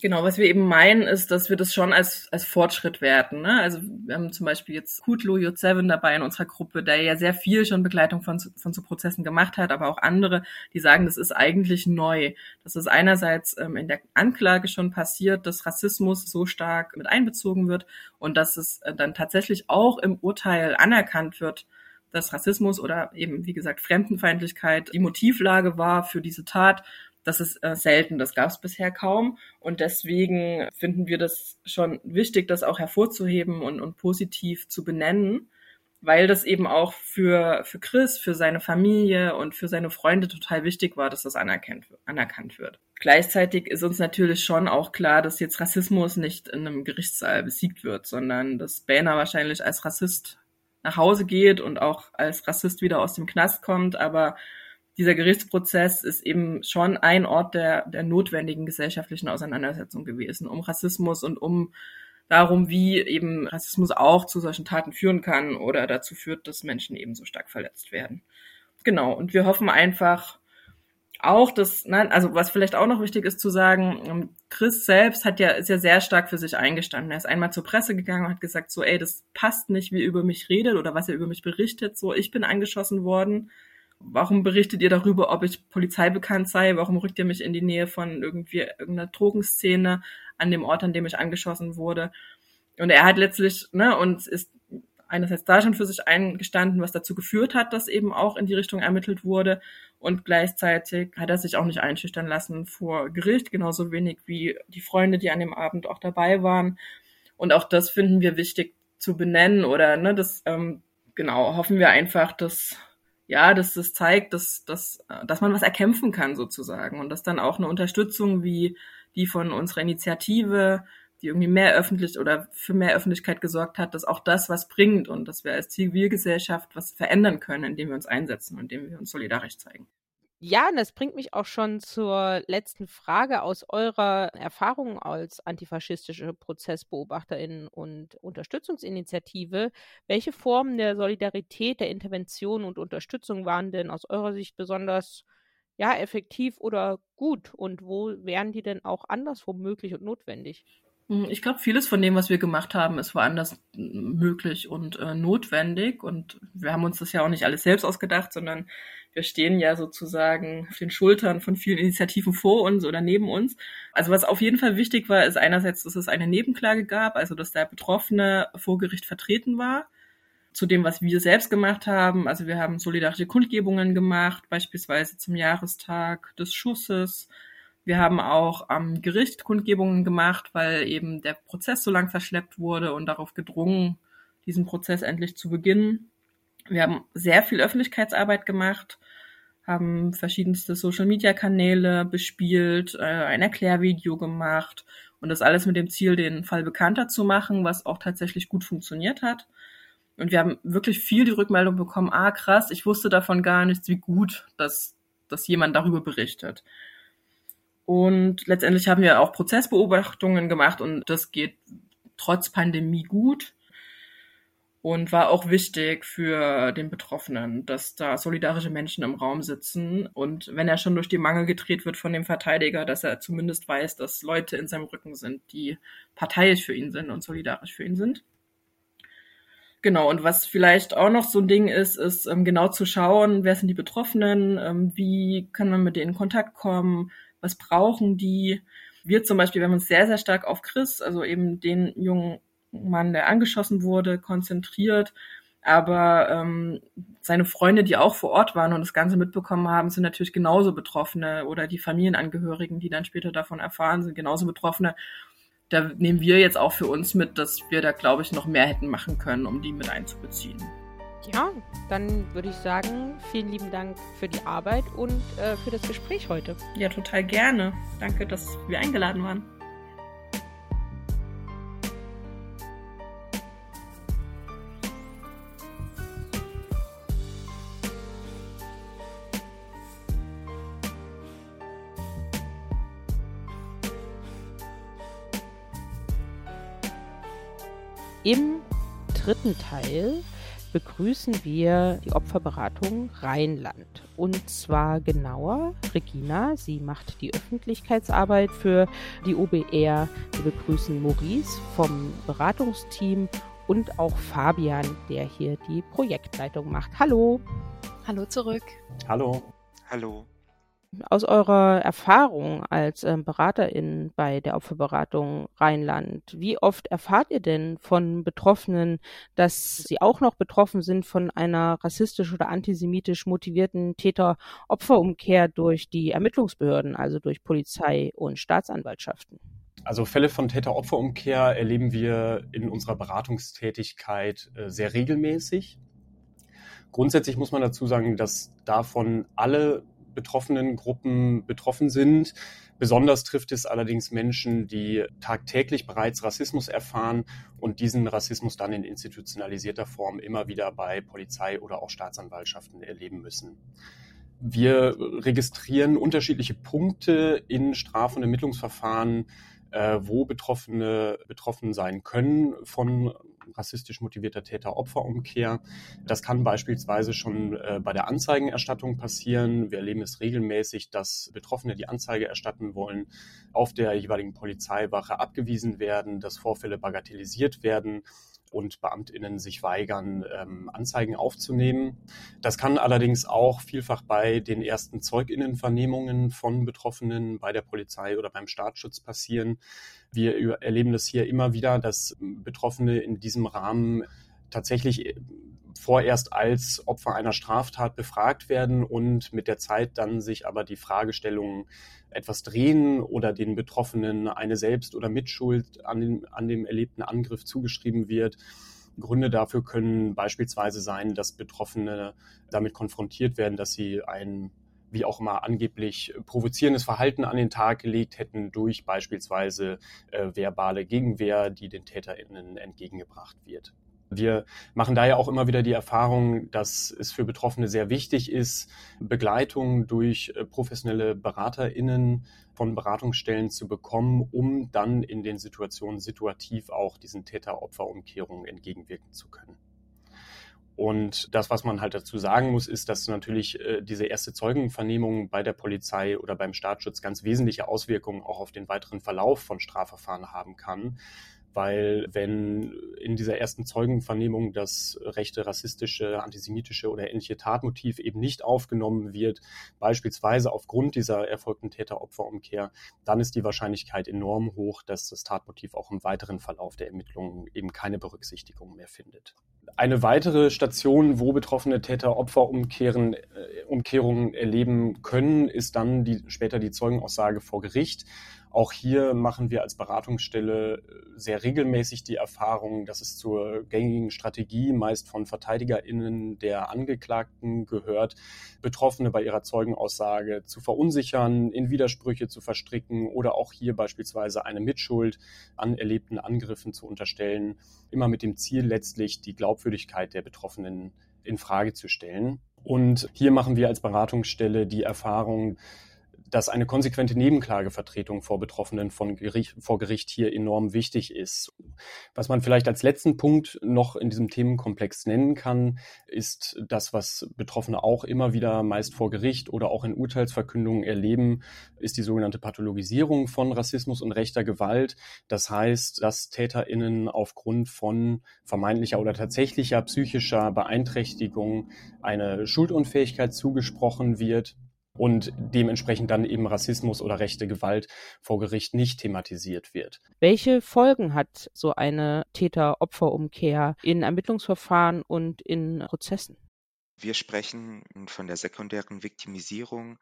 Genau, was wir eben meinen, ist, dass wir das schon als, als Fortschritt werten. Ne? Also wir haben zum Beispiel jetzt Kutlo J7 dabei in unserer Gruppe, der ja sehr viel schon Begleitung von, von so Prozessen gemacht hat, aber auch andere, die sagen, das ist eigentlich neu. Das ist einerseits ähm, in der Anklage schon passiert, dass Rassismus so stark mit einbezogen wird und dass es äh, dann tatsächlich auch im Urteil anerkannt wird, dass Rassismus oder eben, wie gesagt, Fremdenfeindlichkeit die Motivlage war für diese Tat, das ist äh, selten, das gab es bisher kaum. Und deswegen finden wir das schon wichtig, das auch hervorzuheben und, und positiv zu benennen, weil das eben auch für, für Chris, für seine Familie und für seine Freunde total wichtig war, dass das anerkannt, anerkannt wird. Gleichzeitig ist uns natürlich schon auch klar, dass jetzt Rassismus nicht in einem Gerichtssaal besiegt wird, sondern dass Banner wahrscheinlich als Rassist nach Hause geht und auch als Rassist wieder aus dem Knast kommt, aber dieser Gerichtsprozess ist eben schon ein Ort der, der notwendigen gesellschaftlichen Auseinandersetzung gewesen, um Rassismus und um darum, wie eben Rassismus auch zu solchen Taten führen kann oder dazu führt, dass Menschen eben so stark verletzt werden. Genau, und wir hoffen einfach, auch das, nein, also was vielleicht auch noch wichtig ist zu sagen, ähm, Chris selbst hat ja, ist ja sehr stark für sich eingestanden. Er ist einmal zur Presse gegangen und hat gesagt, so, ey, das passt nicht, wie er über mich redet oder was er über mich berichtet. So, ich bin angeschossen worden. Warum berichtet ihr darüber, ob ich polizeibekannt sei? Warum rückt ihr mich in die Nähe von irgendwie irgendeiner Drogenszene an dem Ort, an dem ich angeschossen wurde? Und er hat letztlich, ne, und ist einerseits da schon für sich eingestanden, was dazu geführt hat, dass eben auch in die Richtung ermittelt wurde. Und gleichzeitig hat er sich auch nicht einschüchtern lassen vor Gericht, genauso wenig wie die Freunde, die an dem Abend auch dabei waren. Und auch das finden wir wichtig zu benennen oder ne, das ähm, genau hoffen wir einfach, dass ja, dass das zeigt, dass, dass, dass man was erkämpfen kann sozusagen und dass dann auch eine Unterstützung wie die von unserer Initiative die irgendwie mehr öffentlich oder für mehr Öffentlichkeit gesorgt hat, dass auch das was bringt und dass wir als Zivilgesellschaft was verändern können, indem wir uns einsetzen und indem wir uns solidarisch zeigen. Ja, und das bringt mich auch schon zur letzten Frage aus eurer Erfahrung als antifaschistische Prozessbeobachterin und Unterstützungsinitiative. Welche Formen der Solidarität, der Intervention und Unterstützung waren denn aus eurer Sicht besonders ja, effektiv oder gut und wo wären die denn auch anderswo möglich und notwendig? Hm, ich glaube, vieles von dem, was wir gemacht haben, ist woanders möglich und äh, notwendig. Und wir haben uns das ja auch nicht alles selbst ausgedacht, sondern wir stehen ja sozusagen auf den Schultern von vielen Initiativen vor uns oder neben uns. Also was auf jeden Fall wichtig war, ist einerseits, dass es eine Nebenklage gab, also dass der Betroffene vor Gericht vertreten war. Zu dem, was wir selbst gemacht haben. Also wir haben solidarische Kundgebungen gemacht, beispielsweise zum Jahrestag des Schusses wir haben auch am Gericht Kundgebungen gemacht, weil eben der Prozess so lang verschleppt wurde und darauf gedrungen, diesen Prozess endlich zu beginnen. Wir haben sehr viel Öffentlichkeitsarbeit gemacht, haben verschiedenste Social-Media-Kanäle bespielt, äh, ein Erklärvideo gemacht und das alles mit dem Ziel, den Fall bekannter zu machen, was auch tatsächlich gut funktioniert hat. Und wir haben wirklich viel die Rückmeldung bekommen, ah krass, ich wusste davon gar nichts, wie gut, dass, dass jemand darüber berichtet. Und letztendlich haben wir auch Prozessbeobachtungen gemacht und das geht trotz Pandemie gut und war auch wichtig für den Betroffenen, dass da solidarische Menschen im Raum sitzen und wenn er schon durch die Mangel gedreht wird von dem Verteidiger, dass er zumindest weiß, dass Leute in seinem Rücken sind, die parteiisch für ihn sind und solidarisch für ihn sind. Genau, und was vielleicht auch noch so ein Ding ist, ist ähm, genau zu schauen, wer sind die Betroffenen, ähm, wie kann man mit denen in Kontakt kommen, was brauchen die. Wir zum Beispiel, wir haben uns sehr, sehr stark auf Chris, also eben den jungen Mann, der angeschossen wurde, konzentriert. Aber ähm, seine Freunde, die auch vor Ort waren und das Ganze mitbekommen haben, sind natürlich genauso Betroffene oder die Familienangehörigen, die dann später davon erfahren, sind genauso Betroffene. Da nehmen wir jetzt auch für uns mit, dass wir da, glaube ich, noch mehr hätten machen können, um die mit einzubeziehen. Ja, dann würde ich sagen, vielen lieben Dank für die Arbeit und äh, für das Gespräch heute. Ja, total gerne. Danke, dass wir eingeladen waren. Im dritten Teil begrüßen wir die Opferberatung Rheinland. Und zwar genauer Regina, sie macht die Öffentlichkeitsarbeit für die OBR. Wir begrüßen Maurice vom Beratungsteam und auch Fabian, der hier die Projektleitung macht. Hallo. Hallo zurück. Hallo. Hallo aus eurer Erfahrung als ähm, Beraterin bei der Opferberatung Rheinland, wie oft erfahrt ihr denn von Betroffenen, dass sie auch noch betroffen sind von einer rassistisch oder antisemitisch motivierten Täter-Opfer-Umkehr durch die Ermittlungsbehörden, also durch Polizei und Staatsanwaltschaften? Also Fälle von Täter-Opfer-Umkehr erleben wir in unserer Beratungstätigkeit äh, sehr regelmäßig. Grundsätzlich muss man dazu sagen, dass davon alle betroffenen Gruppen betroffen sind. Besonders trifft es allerdings Menschen, die tagtäglich bereits Rassismus erfahren und diesen Rassismus dann in institutionalisierter Form immer wieder bei Polizei oder auch Staatsanwaltschaften erleben müssen. Wir registrieren unterschiedliche Punkte in Straf- und Ermittlungsverfahren, äh, wo Betroffene betroffen sein können von rassistisch motivierter Täter-Opfer-Umkehr. Das kann beispielsweise schon äh, bei der Anzeigenerstattung passieren. Wir erleben es regelmäßig, dass Betroffene, die Anzeige erstatten wollen, auf der jeweiligen Polizeiwache abgewiesen werden, dass Vorfälle bagatellisiert werden und Beamtinnen sich weigern, ähm, Anzeigen aufzunehmen. Das kann allerdings auch vielfach bei den ersten Zeuginnenvernehmungen von Betroffenen bei der Polizei oder beim Staatsschutz passieren. Wir erleben das hier immer wieder, dass Betroffene in diesem Rahmen tatsächlich äh, vorerst als Opfer einer Straftat befragt werden und mit der Zeit dann sich aber die Fragestellungen etwas drehen oder den Betroffenen eine Selbst- oder Mitschuld an, den, an dem erlebten Angriff zugeschrieben wird. Gründe dafür können beispielsweise sein, dass Betroffene damit konfrontiert werden, dass sie ein wie auch immer angeblich provozierendes Verhalten an den Tag gelegt hätten durch beispielsweise äh, verbale Gegenwehr, die den TäterInnen entgegengebracht wird. Wir machen daher auch immer wieder die Erfahrung, dass es für Betroffene sehr wichtig ist, Begleitung durch äh, professionelle BeraterInnen von Beratungsstellen zu bekommen, um dann in den Situationen situativ auch diesen Täter-Opfer-Umkehrungen entgegenwirken zu können. Und das, was man halt dazu sagen muss, ist, dass natürlich äh, diese erste Zeugenvernehmung bei der Polizei oder beim Staatsschutz ganz wesentliche Auswirkungen auch auf den weiteren Verlauf von Strafverfahren haben kann weil wenn in dieser ersten Zeugenvernehmung das rechte, rassistische, antisemitische oder ähnliche Tatmotiv eben nicht aufgenommen wird, beispielsweise aufgrund dieser erfolgten Täter-Opfer-Umkehr, dann ist die Wahrscheinlichkeit enorm hoch, dass das Tatmotiv auch im weiteren Verlauf der Ermittlungen eben keine Berücksichtigung mehr findet. Eine weitere Station, wo betroffene Täter-Opfer-Umkehrungen äh, erleben können, ist dann die, später die Zeugenaussage vor Gericht. Auch hier machen wir als Beratungsstelle äh, sehr regelmäßig die Erfahrung, dass es zur gängigen Strategie meist von VerteidigerInnen der Angeklagten gehört, Betroffene bei ihrer Zeugenaussage zu verunsichern, in Widersprüche zu verstricken oder auch hier beispielsweise eine Mitschuld an erlebten Angriffen zu unterstellen, immer mit dem Ziel letztlich die Glaubwürdigkeit der Betroffenen in Frage zu stellen. Und hier machen wir als Beratungsstelle die Erfahrung, dass eine konsequente Nebenklagevertretung vor Betroffenen von Gericht, vor Gericht hier enorm wichtig ist. Was man vielleicht als letzten Punkt noch in diesem Themenkomplex nennen kann, ist das, was Betroffene auch immer wieder meist vor Gericht oder auch in Urteilsverkündungen erleben, ist die sogenannte Pathologisierung von Rassismus und rechter Gewalt. Das heißt, dass TäterInnen aufgrund von vermeintlicher oder tatsächlicher psychischer Beeinträchtigung eine Schuldunfähigkeit zugesprochen wird und dementsprechend dann eben Rassismus oder rechte Gewalt vor Gericht nicht thematisiert wird. Welche Folgen hat so eine Täter-Opfer-Umkehr in Ermittlungsverfahren und in Prozessen? Wir sprechen von der sekundären Viktimisierung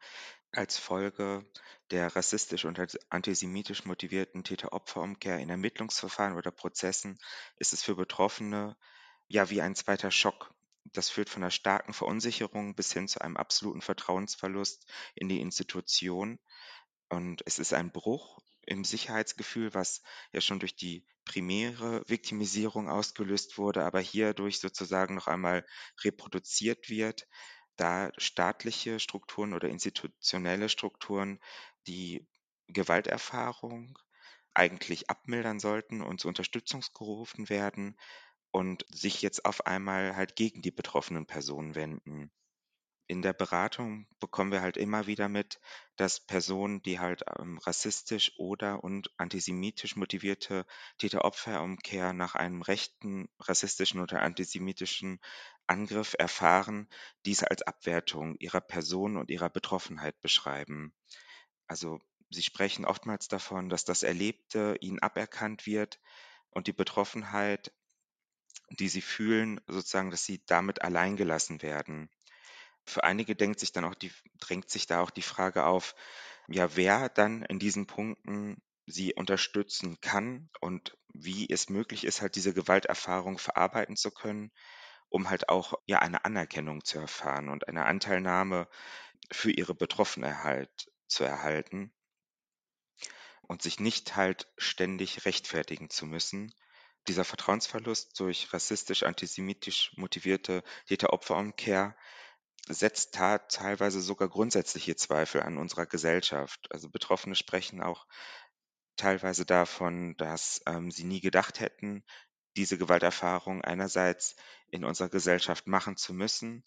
als Folge der rassistisch und antisemitisch motivierten Täter-Opfer-Umkehr in Ermittlungsverfahren oder Prozessen ist es für Betroffene ja wie ein zweiter Schock das führt von einer starken Verunsicherung bis hin zu einem absoluten Vertrauensverlust in die Institution. Und es ist ein Bruch im Sicherheitsgefühl, was ja schon durch die primäre Viktimisierung ausgelöst wurde, aber hierdurch sozusagen noch einmal reproduziert wird, da staatliche Strukturen oder institutionelle Strukturen die Gewalterfahrung eigentlich abmildern sollten und zur Unterstützung gerufen werden, und sich jetzt auf einmal halt gegen die betroffenen Personen wenden. In der Beratung bekommen wir halt immer wieder mit, dass Personen, die halt ähm, rassistisch oder und antisemitisch motivierte Täter-Opfer-Umkehr nach einem rechten, rassistischen oder antisemitischen Angriff erfahren, dies als Abwertung ihrer Person und ihrer Betroffenheit beschreiben. Also sie sprechen oftmals davon, dass das Erlebte ihnen aberkannt wird und die Betroffenheit die sie fühlen, sozusagen, dass sie damit alleingelassen werden. Für einige denkt sich dann auch die, drängt sich da auch die Frage auf, ja, wer dann in diesen Punkten sie unterstützen kann und wie es möglich ist, halt diese Gewalterfahrung verarbeiten zu können, um halt auch ja eine Anerkennung zu erfahren und eine Anteilnahme für ihre Betroffenheit zu erhalten und sich nicht halt ständig rechtfertigen zu müssen, dieser Vertrauensverlust durch rassistisch-antisemitisch motivierte Täter-Opfer-Umkehr setzt teilweise sogar grundsätzliche Zweifel an unserer Gesellschaft. Also Betroffene sprechen auch teilweise davon, dass ähm, sie nie gedacht hätten, diese Gewalterfahrung einerseits in unserer Gesellschaft machen zu müssen,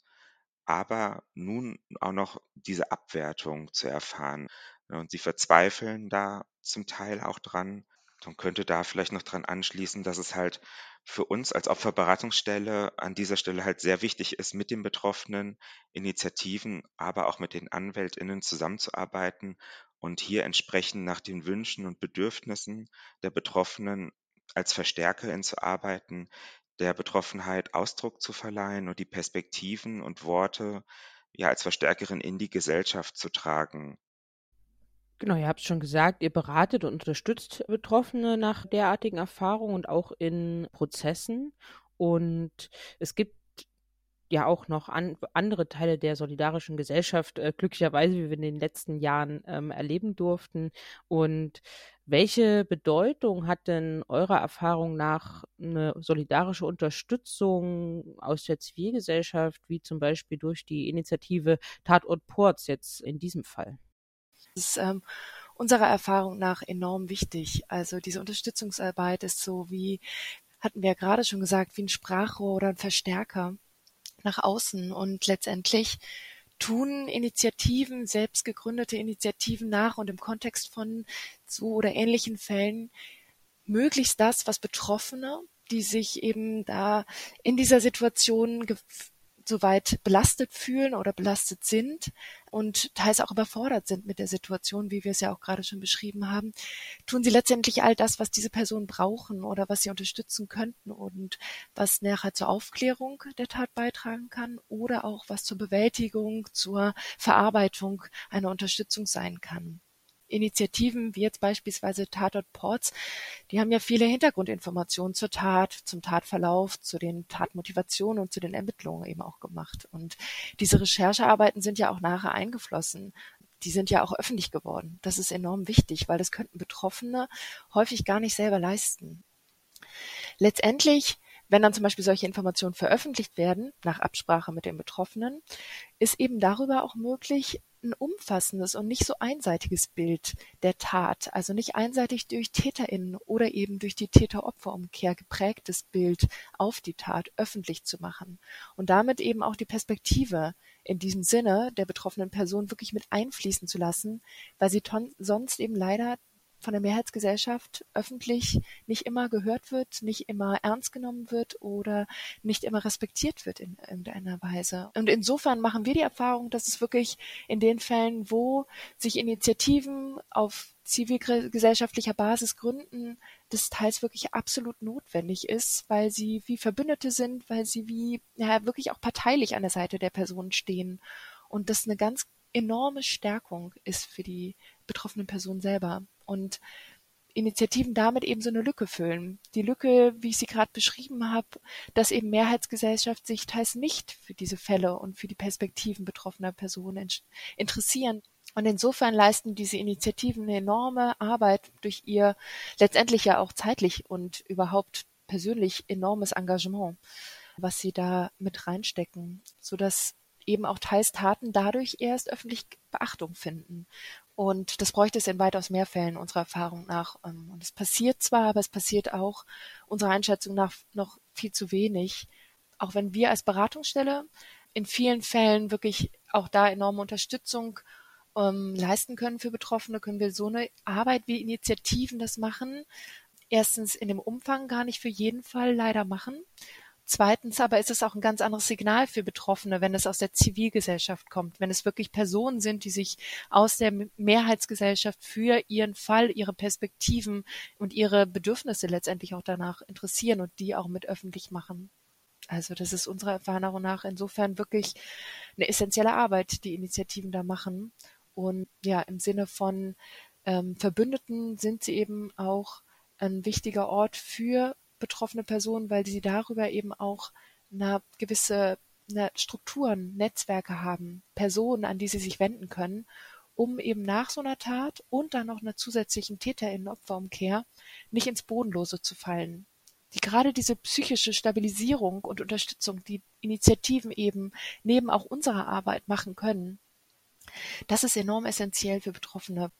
aber nun auch noch diese Abwertung zu erfahren. Und sie verzweifeln da zum Teil auch dran man könnte da vielleicht noch dran anschließen, dass es halt für uns als Opferberatungsstelle an dieser Stelle halt sehr wichtig ist, mit den betroffenen Initiativen, aber auch mit den AnwältInnen zusammenzuarbeiten und hier entsprechend nach den Wünschen und Bedürfnissen der Betroffenen als Verstärkerin zu arbeiten, der Betroffenheit Ausdruck zu verleihen und die Perspektiven und Worte ja als Verstärkerin in die Gesellschaft zu tragen. Genau, ihr habt schon gesagt, ihr beratet und unterstützt Betroffene nach derartigen Erfahrungen und auch in Prozessen. Und es gibt ja auch noch an, andere Teile der solidarischen Gesellschaft, äh, glücklicherweise, wie wir in den letzten Jahren ähm, erleben durften. Und welche Bedeutung hat denn eurer Erfahrung nach eine solidarische Unterstützung aus der Zivilgesellschaft, wie zum Beispiel durch die Initiative Tatort Ports jetzt in diesem Fall? Ist ähm, unserer Erfahrung nach enorm wichtig. Also diese Unterstützungsarbeit ist so wie, hatten wir ja gerade schon gesagt, wie ein Sprachrohr oder ein Verstärker nach außen und letztendlich tun Initiativen, selbst gegründete Initiativen nach und im Kontext von so oder ähnlichen Fällen möglichst das, was Betroffene, die sich eben da in dieser Situation soweit belastet fühlen oder belastet sind und teils auch überfordert sind mit der Situation, wie wir es ja auch gerade schon beschrieben haben, tun sie letztendlich all das, was diese Personen brauchen oder was sie unterstützen könnten und was nachher zur Aufklärung der Tat beitragen kann oder auch was zur Bewältigung, zur Verarbeitung einer Unterstützung sein kann. Initiativen wie jetzt beispielsweise Tatort Ports, die haben ja viele Hintergrundinformationen zur Tat, zum Tatverlauf, zu den Tatmotivationen und zu den Ermittlungen eben auch gemacht. Und diese Recherchearbeiten sind ja auch nachher eingeflossen. Die sind ja auch öffentlich geworden. Das ist enorm wichtig, weil das könnten Betroffene häufig gar nicht selber leisten. Letztendlich wenn dann zum Beispiel solche Informationen veröffentlicht werden, nach Absprache mit den Betroffenen, ist eben darüber auch möglich, ein umfassendes und nicht so einseitiges Bild der Tat, also nicht einseitig durch TäterInnen oder eben durch die Täter-Opfer-Umkehr geprägtes Bild auf die Tat öffentlich zu machen. Und damit eben auch die Perspektive in diesem Sinne der betroffenen Person wirklich mit einfließen zu lassen, weil sie sonst eben leider von der Mehrheitsgesellschaft öffentlich nicht immer gehört wird, nicht immer ernst genommen wird oder nicht immer respektiert wird in irgendeiner Weise. Und insofern machen wir die Erfahrung, dass es wirklich in den Fällen, wo sich Initiativen auf zivilgesellschaftlicher Basis gründen, das teils wirklich absolut notwendig ist, weil sie wie Verbündete sind, weil sie wie ja, wirklich auch parteilich an der Seite der Person stehen. Und das eine ganz enorme Stärkung ist für die betroffenen Person selber und Initiativen damit eben so eine Lücke füllen. Die Lücke, wie ich sie gerade beschrieben habe, dass eben Mehrheitsgesellschaft sich teils nicht für diese Fälle und für die Perspektiven betroffener Personen interessieren. Und insofern leisten diese Initiativen eine enorme Arbeit durch ihr letztendlich ja auch zeitlich und überhaupt persönlich enormes Engagement, was sie da mit reinstecken, so dass eben auch teils Taten dadurch erst öffentlich Beachtung finden. Und das bräuchte es in weitaus mehr Fällen unserer Erfahrung nach. Ähm, und es passiert zwar, aber es passiert auch unserer Einschätzung nach noch viel zu wenig. Auch wenn wir als Beratungsstelle in vielen Fällen wirklich auch da enorme Unterstützung ähm, leisten können für Betroffene, können wir so eine Arbeit wie Initiativen das machen. Erstens in dem Umfang gar nicht für jeden Fall leider machen. Zweitens aber ist es auch ein ganz anderes Signal für Betroffene, wenn es aus der Zivilgesellschaft kommt, wenn es wirklich Personen sind, die sich aus der Mehrheitsgesellschaft für ihren Fall, ihre Perspektiven und ihre Bedürfnisse letztendlich auch danach interessieren und die auch mit öffentlich machen. Also das ist unserer Erfahrung nach insofern wirklich eine essentielle Arbeit, die Initiativen da machen. Und ja, im Sinne von ähm, Verbündeten sind sie eben auch ein wichtiger Ort für betroffene Personen, weil sie darüber eben auch eine gewisse eine Strukturen, Netzwerke haben, Personen, an die sie sich wenden können, um eben nach so einer Tat und dann noch einer zusätzlichen Täterinnen-Opferumkehr nicht ins Bodenlose zu fallen. Die gerade diese psychische Stabilisierung und Unterstützung, die Initiativen eben neben auch unserer Arbeit machen können, das ist enorm essentiell für Betroffene.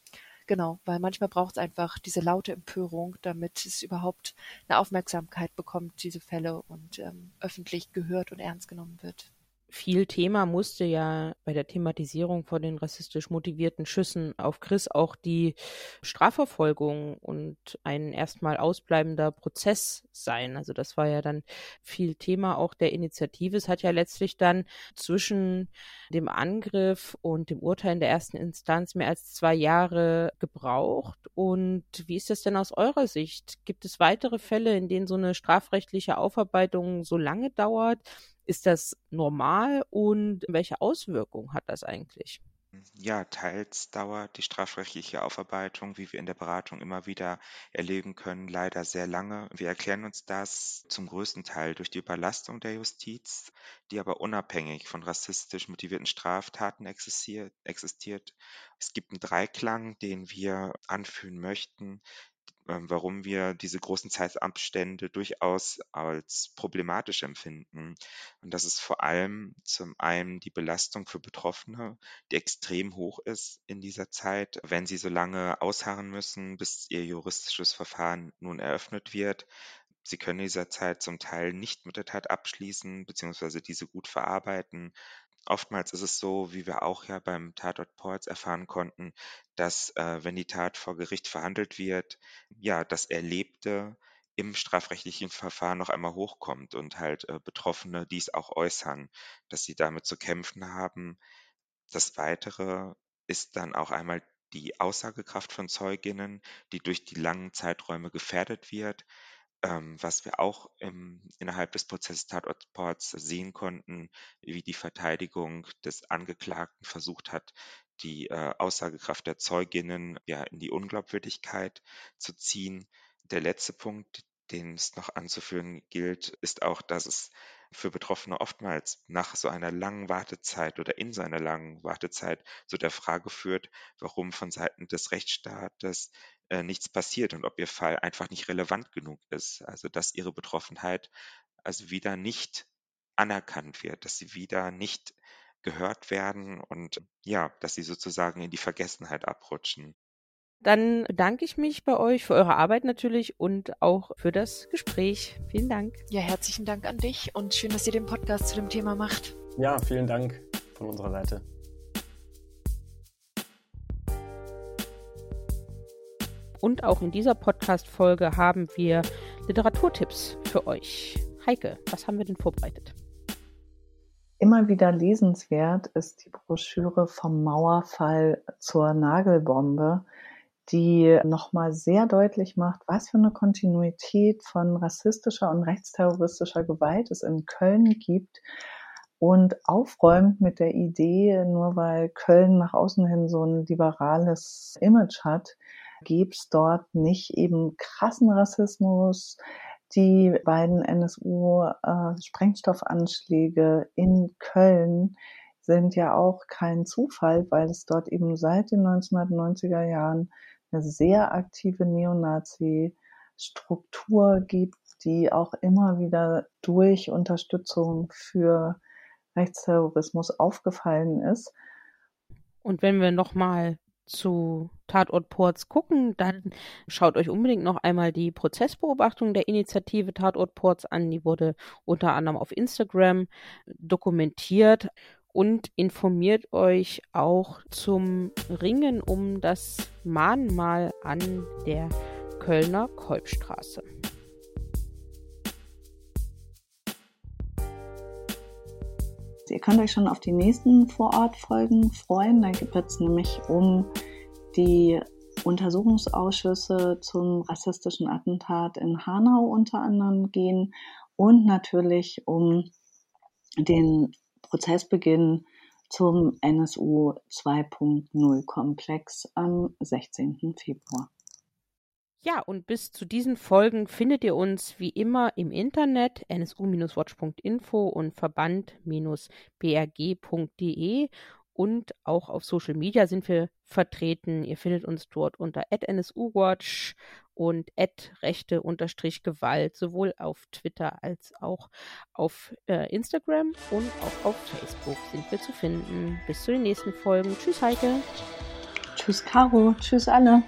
Genau, weil manchmal braucht es einfach diese laute Empörung, damit es überhaupt eine Aufmerksamkeit bekommt, diese Fälle und ähm, öffentlich gehört und ernst genommen wird viel Thema musste ja bei der Thematisierung von den rassistisch motivierten Schüssen auf Chris auch die Strafverfolgung und ein erstmal ausbleibender Prozess sein. Also das war ja dann viel Thema auch der Initiative. Es hat ja letztlich dann zwischen dem Angriff und dem Urteil in der ersten Instanz mehr als zwei Jahre gebraucht. Und wie ist das denn aus eurer Sicht? Gibt es weitere Fälle, in denen so eine strafrechtliche Aufarbeitung so lange dauert? Ist das normal und welche Auswirkungen hat das eigentlich? Ja, teils dauert die strafrechtliche Aufarbeitung, wie wir in der Beratung immer wieder erleben können, leider sehr lange. Wir erklären uns das zum größten Teil durch die Überlastung der Justiz, die aber unabhängig von rassistisch motivierten Straftaten existiert. Es gibt einen Dreiklang, den wir anführen möchten. Ähm, warum wir diese großen Zeitabstände durchaus als problematisch empfinden. Und das ist vor allem zum einen die Belastung für Betroffene, die extrem hoch ist in dieser Zeit, wenn sie so lange ausharren müssen, bis ihr juristisches Verfahren nun eröffnet wird. Sie können in dieser Zeit zum Teil nicht mit der Tat abschließen, beziehungsweise diese gut verarbeiten. Oftmals ist es so, wie wir auch ja beim Tatort Ports erfahren konnten, dass äh, wenn die Tat vor Gericht verhandelt wird, ja, das Erlebte im strafrechtlichen Verfahren noch einmal hochkommt und halt äh, Betroffene dies auch äußern, dass sie damit zu kämpfen haben. Das Weitere ist dann auch einmal die Aussagekraft von Zeuginnen, die durch die langen Zeiträume gefährdet wird. Ähm, was wir auch im, innerhalb des Prozesses Tatortports sehen konnten, wie die Verteidigung des Angeklagten versucht hat, die äh, Aussagekraft der Zeuginnen ja in die Unglaubwürdigkeit zu ziehen. Der letzte Punkt, den es noch anzuführen gilt, ist auch, dass es für Betroffene oftmals nach so einer langen Wartezeit oder in seiner langen Wartezeit zu der Frage führt, warum von Seiten des Rechtsstaates äh, nichts passiert und ob ihr Fall einfach nicht relevant genug ist. Also dass ihre Betroffenheit also wieder nicht anerkannt wird, dass sie wieder nicht gehört werden und ja, dass sie sozusagen in die Vergessenheit abrutschen. Dann danke ich mich bei euch für eure Arbeit natürlich und auch für das Gespräch. Vielen Dank. Ja, herzlichen Dank an dich und schön, dass ihr den Podcast zu dem Thema macht. Ja, vielen Dank von unserer Seite. Und auch in dieser Podcast-Folge haben wir Literaturtipps für euch. Heike, was haben wir denn vorbereitet? Immer wieder lesenswert ist die Broschüre vom Mauerfall zur Nagelbombe, die nochmal sehr deutlich macht, was für eine Kontinuität von rassistischer und rechtsterroristischer Gewalt es in Köln gibt und aufräumt mit der Idee, nur weil Köln nach außen hin so ein liberales Image hat, gäbe es dort nicht eben krassen Rassismus. Die beiden NSU-Sprengstoffanschläge äh, in Köln sind ja auch kein Zufall, weil es dort eben seit den 1990er Jahren eine sehr aktive Neonazi-Struktur gibt, die auch immer wieder durch Unterstützung für Rechtsterrorismus aufgefallen ist. Und wenn wir nochmal zu Tatort Ports gucken, dann schaut euch unbedingt noch einmal die Prozessbeobachtung der Initiative Tatort Ports an. Die wurde unter anderem auf Instagram dokumentiert und informiert euch auch zum Ringen um das Mahnmal an der Kölner Kolbstraße. Ihr könnt euch schon auf die nächsten Vorortfolgen freuen. Da wird es nämlich um die Untersuchungsausschüsse zum rassistischen Attentat in Hanau unter anderem gehen und natürlich um den Prozessbeginn zum NSU 2.0 Komplex am 16. Februar. Ja, und bis zu diesen Folgen findet ihr uns wie immer im Internet nsu-watch.info und verband-brg.de und auch auf Social Media sind wir vertreten. Ihr findet uns dort unter @nsuwatch und rechte-gewalt sowohl auf Twitter als auch auf äh, Instagram und auch auf Facebook sind wir zu finden. Bis zu den nächsten Folgen. Tschüss Heike. Tschüss Caro. Tschüss alle.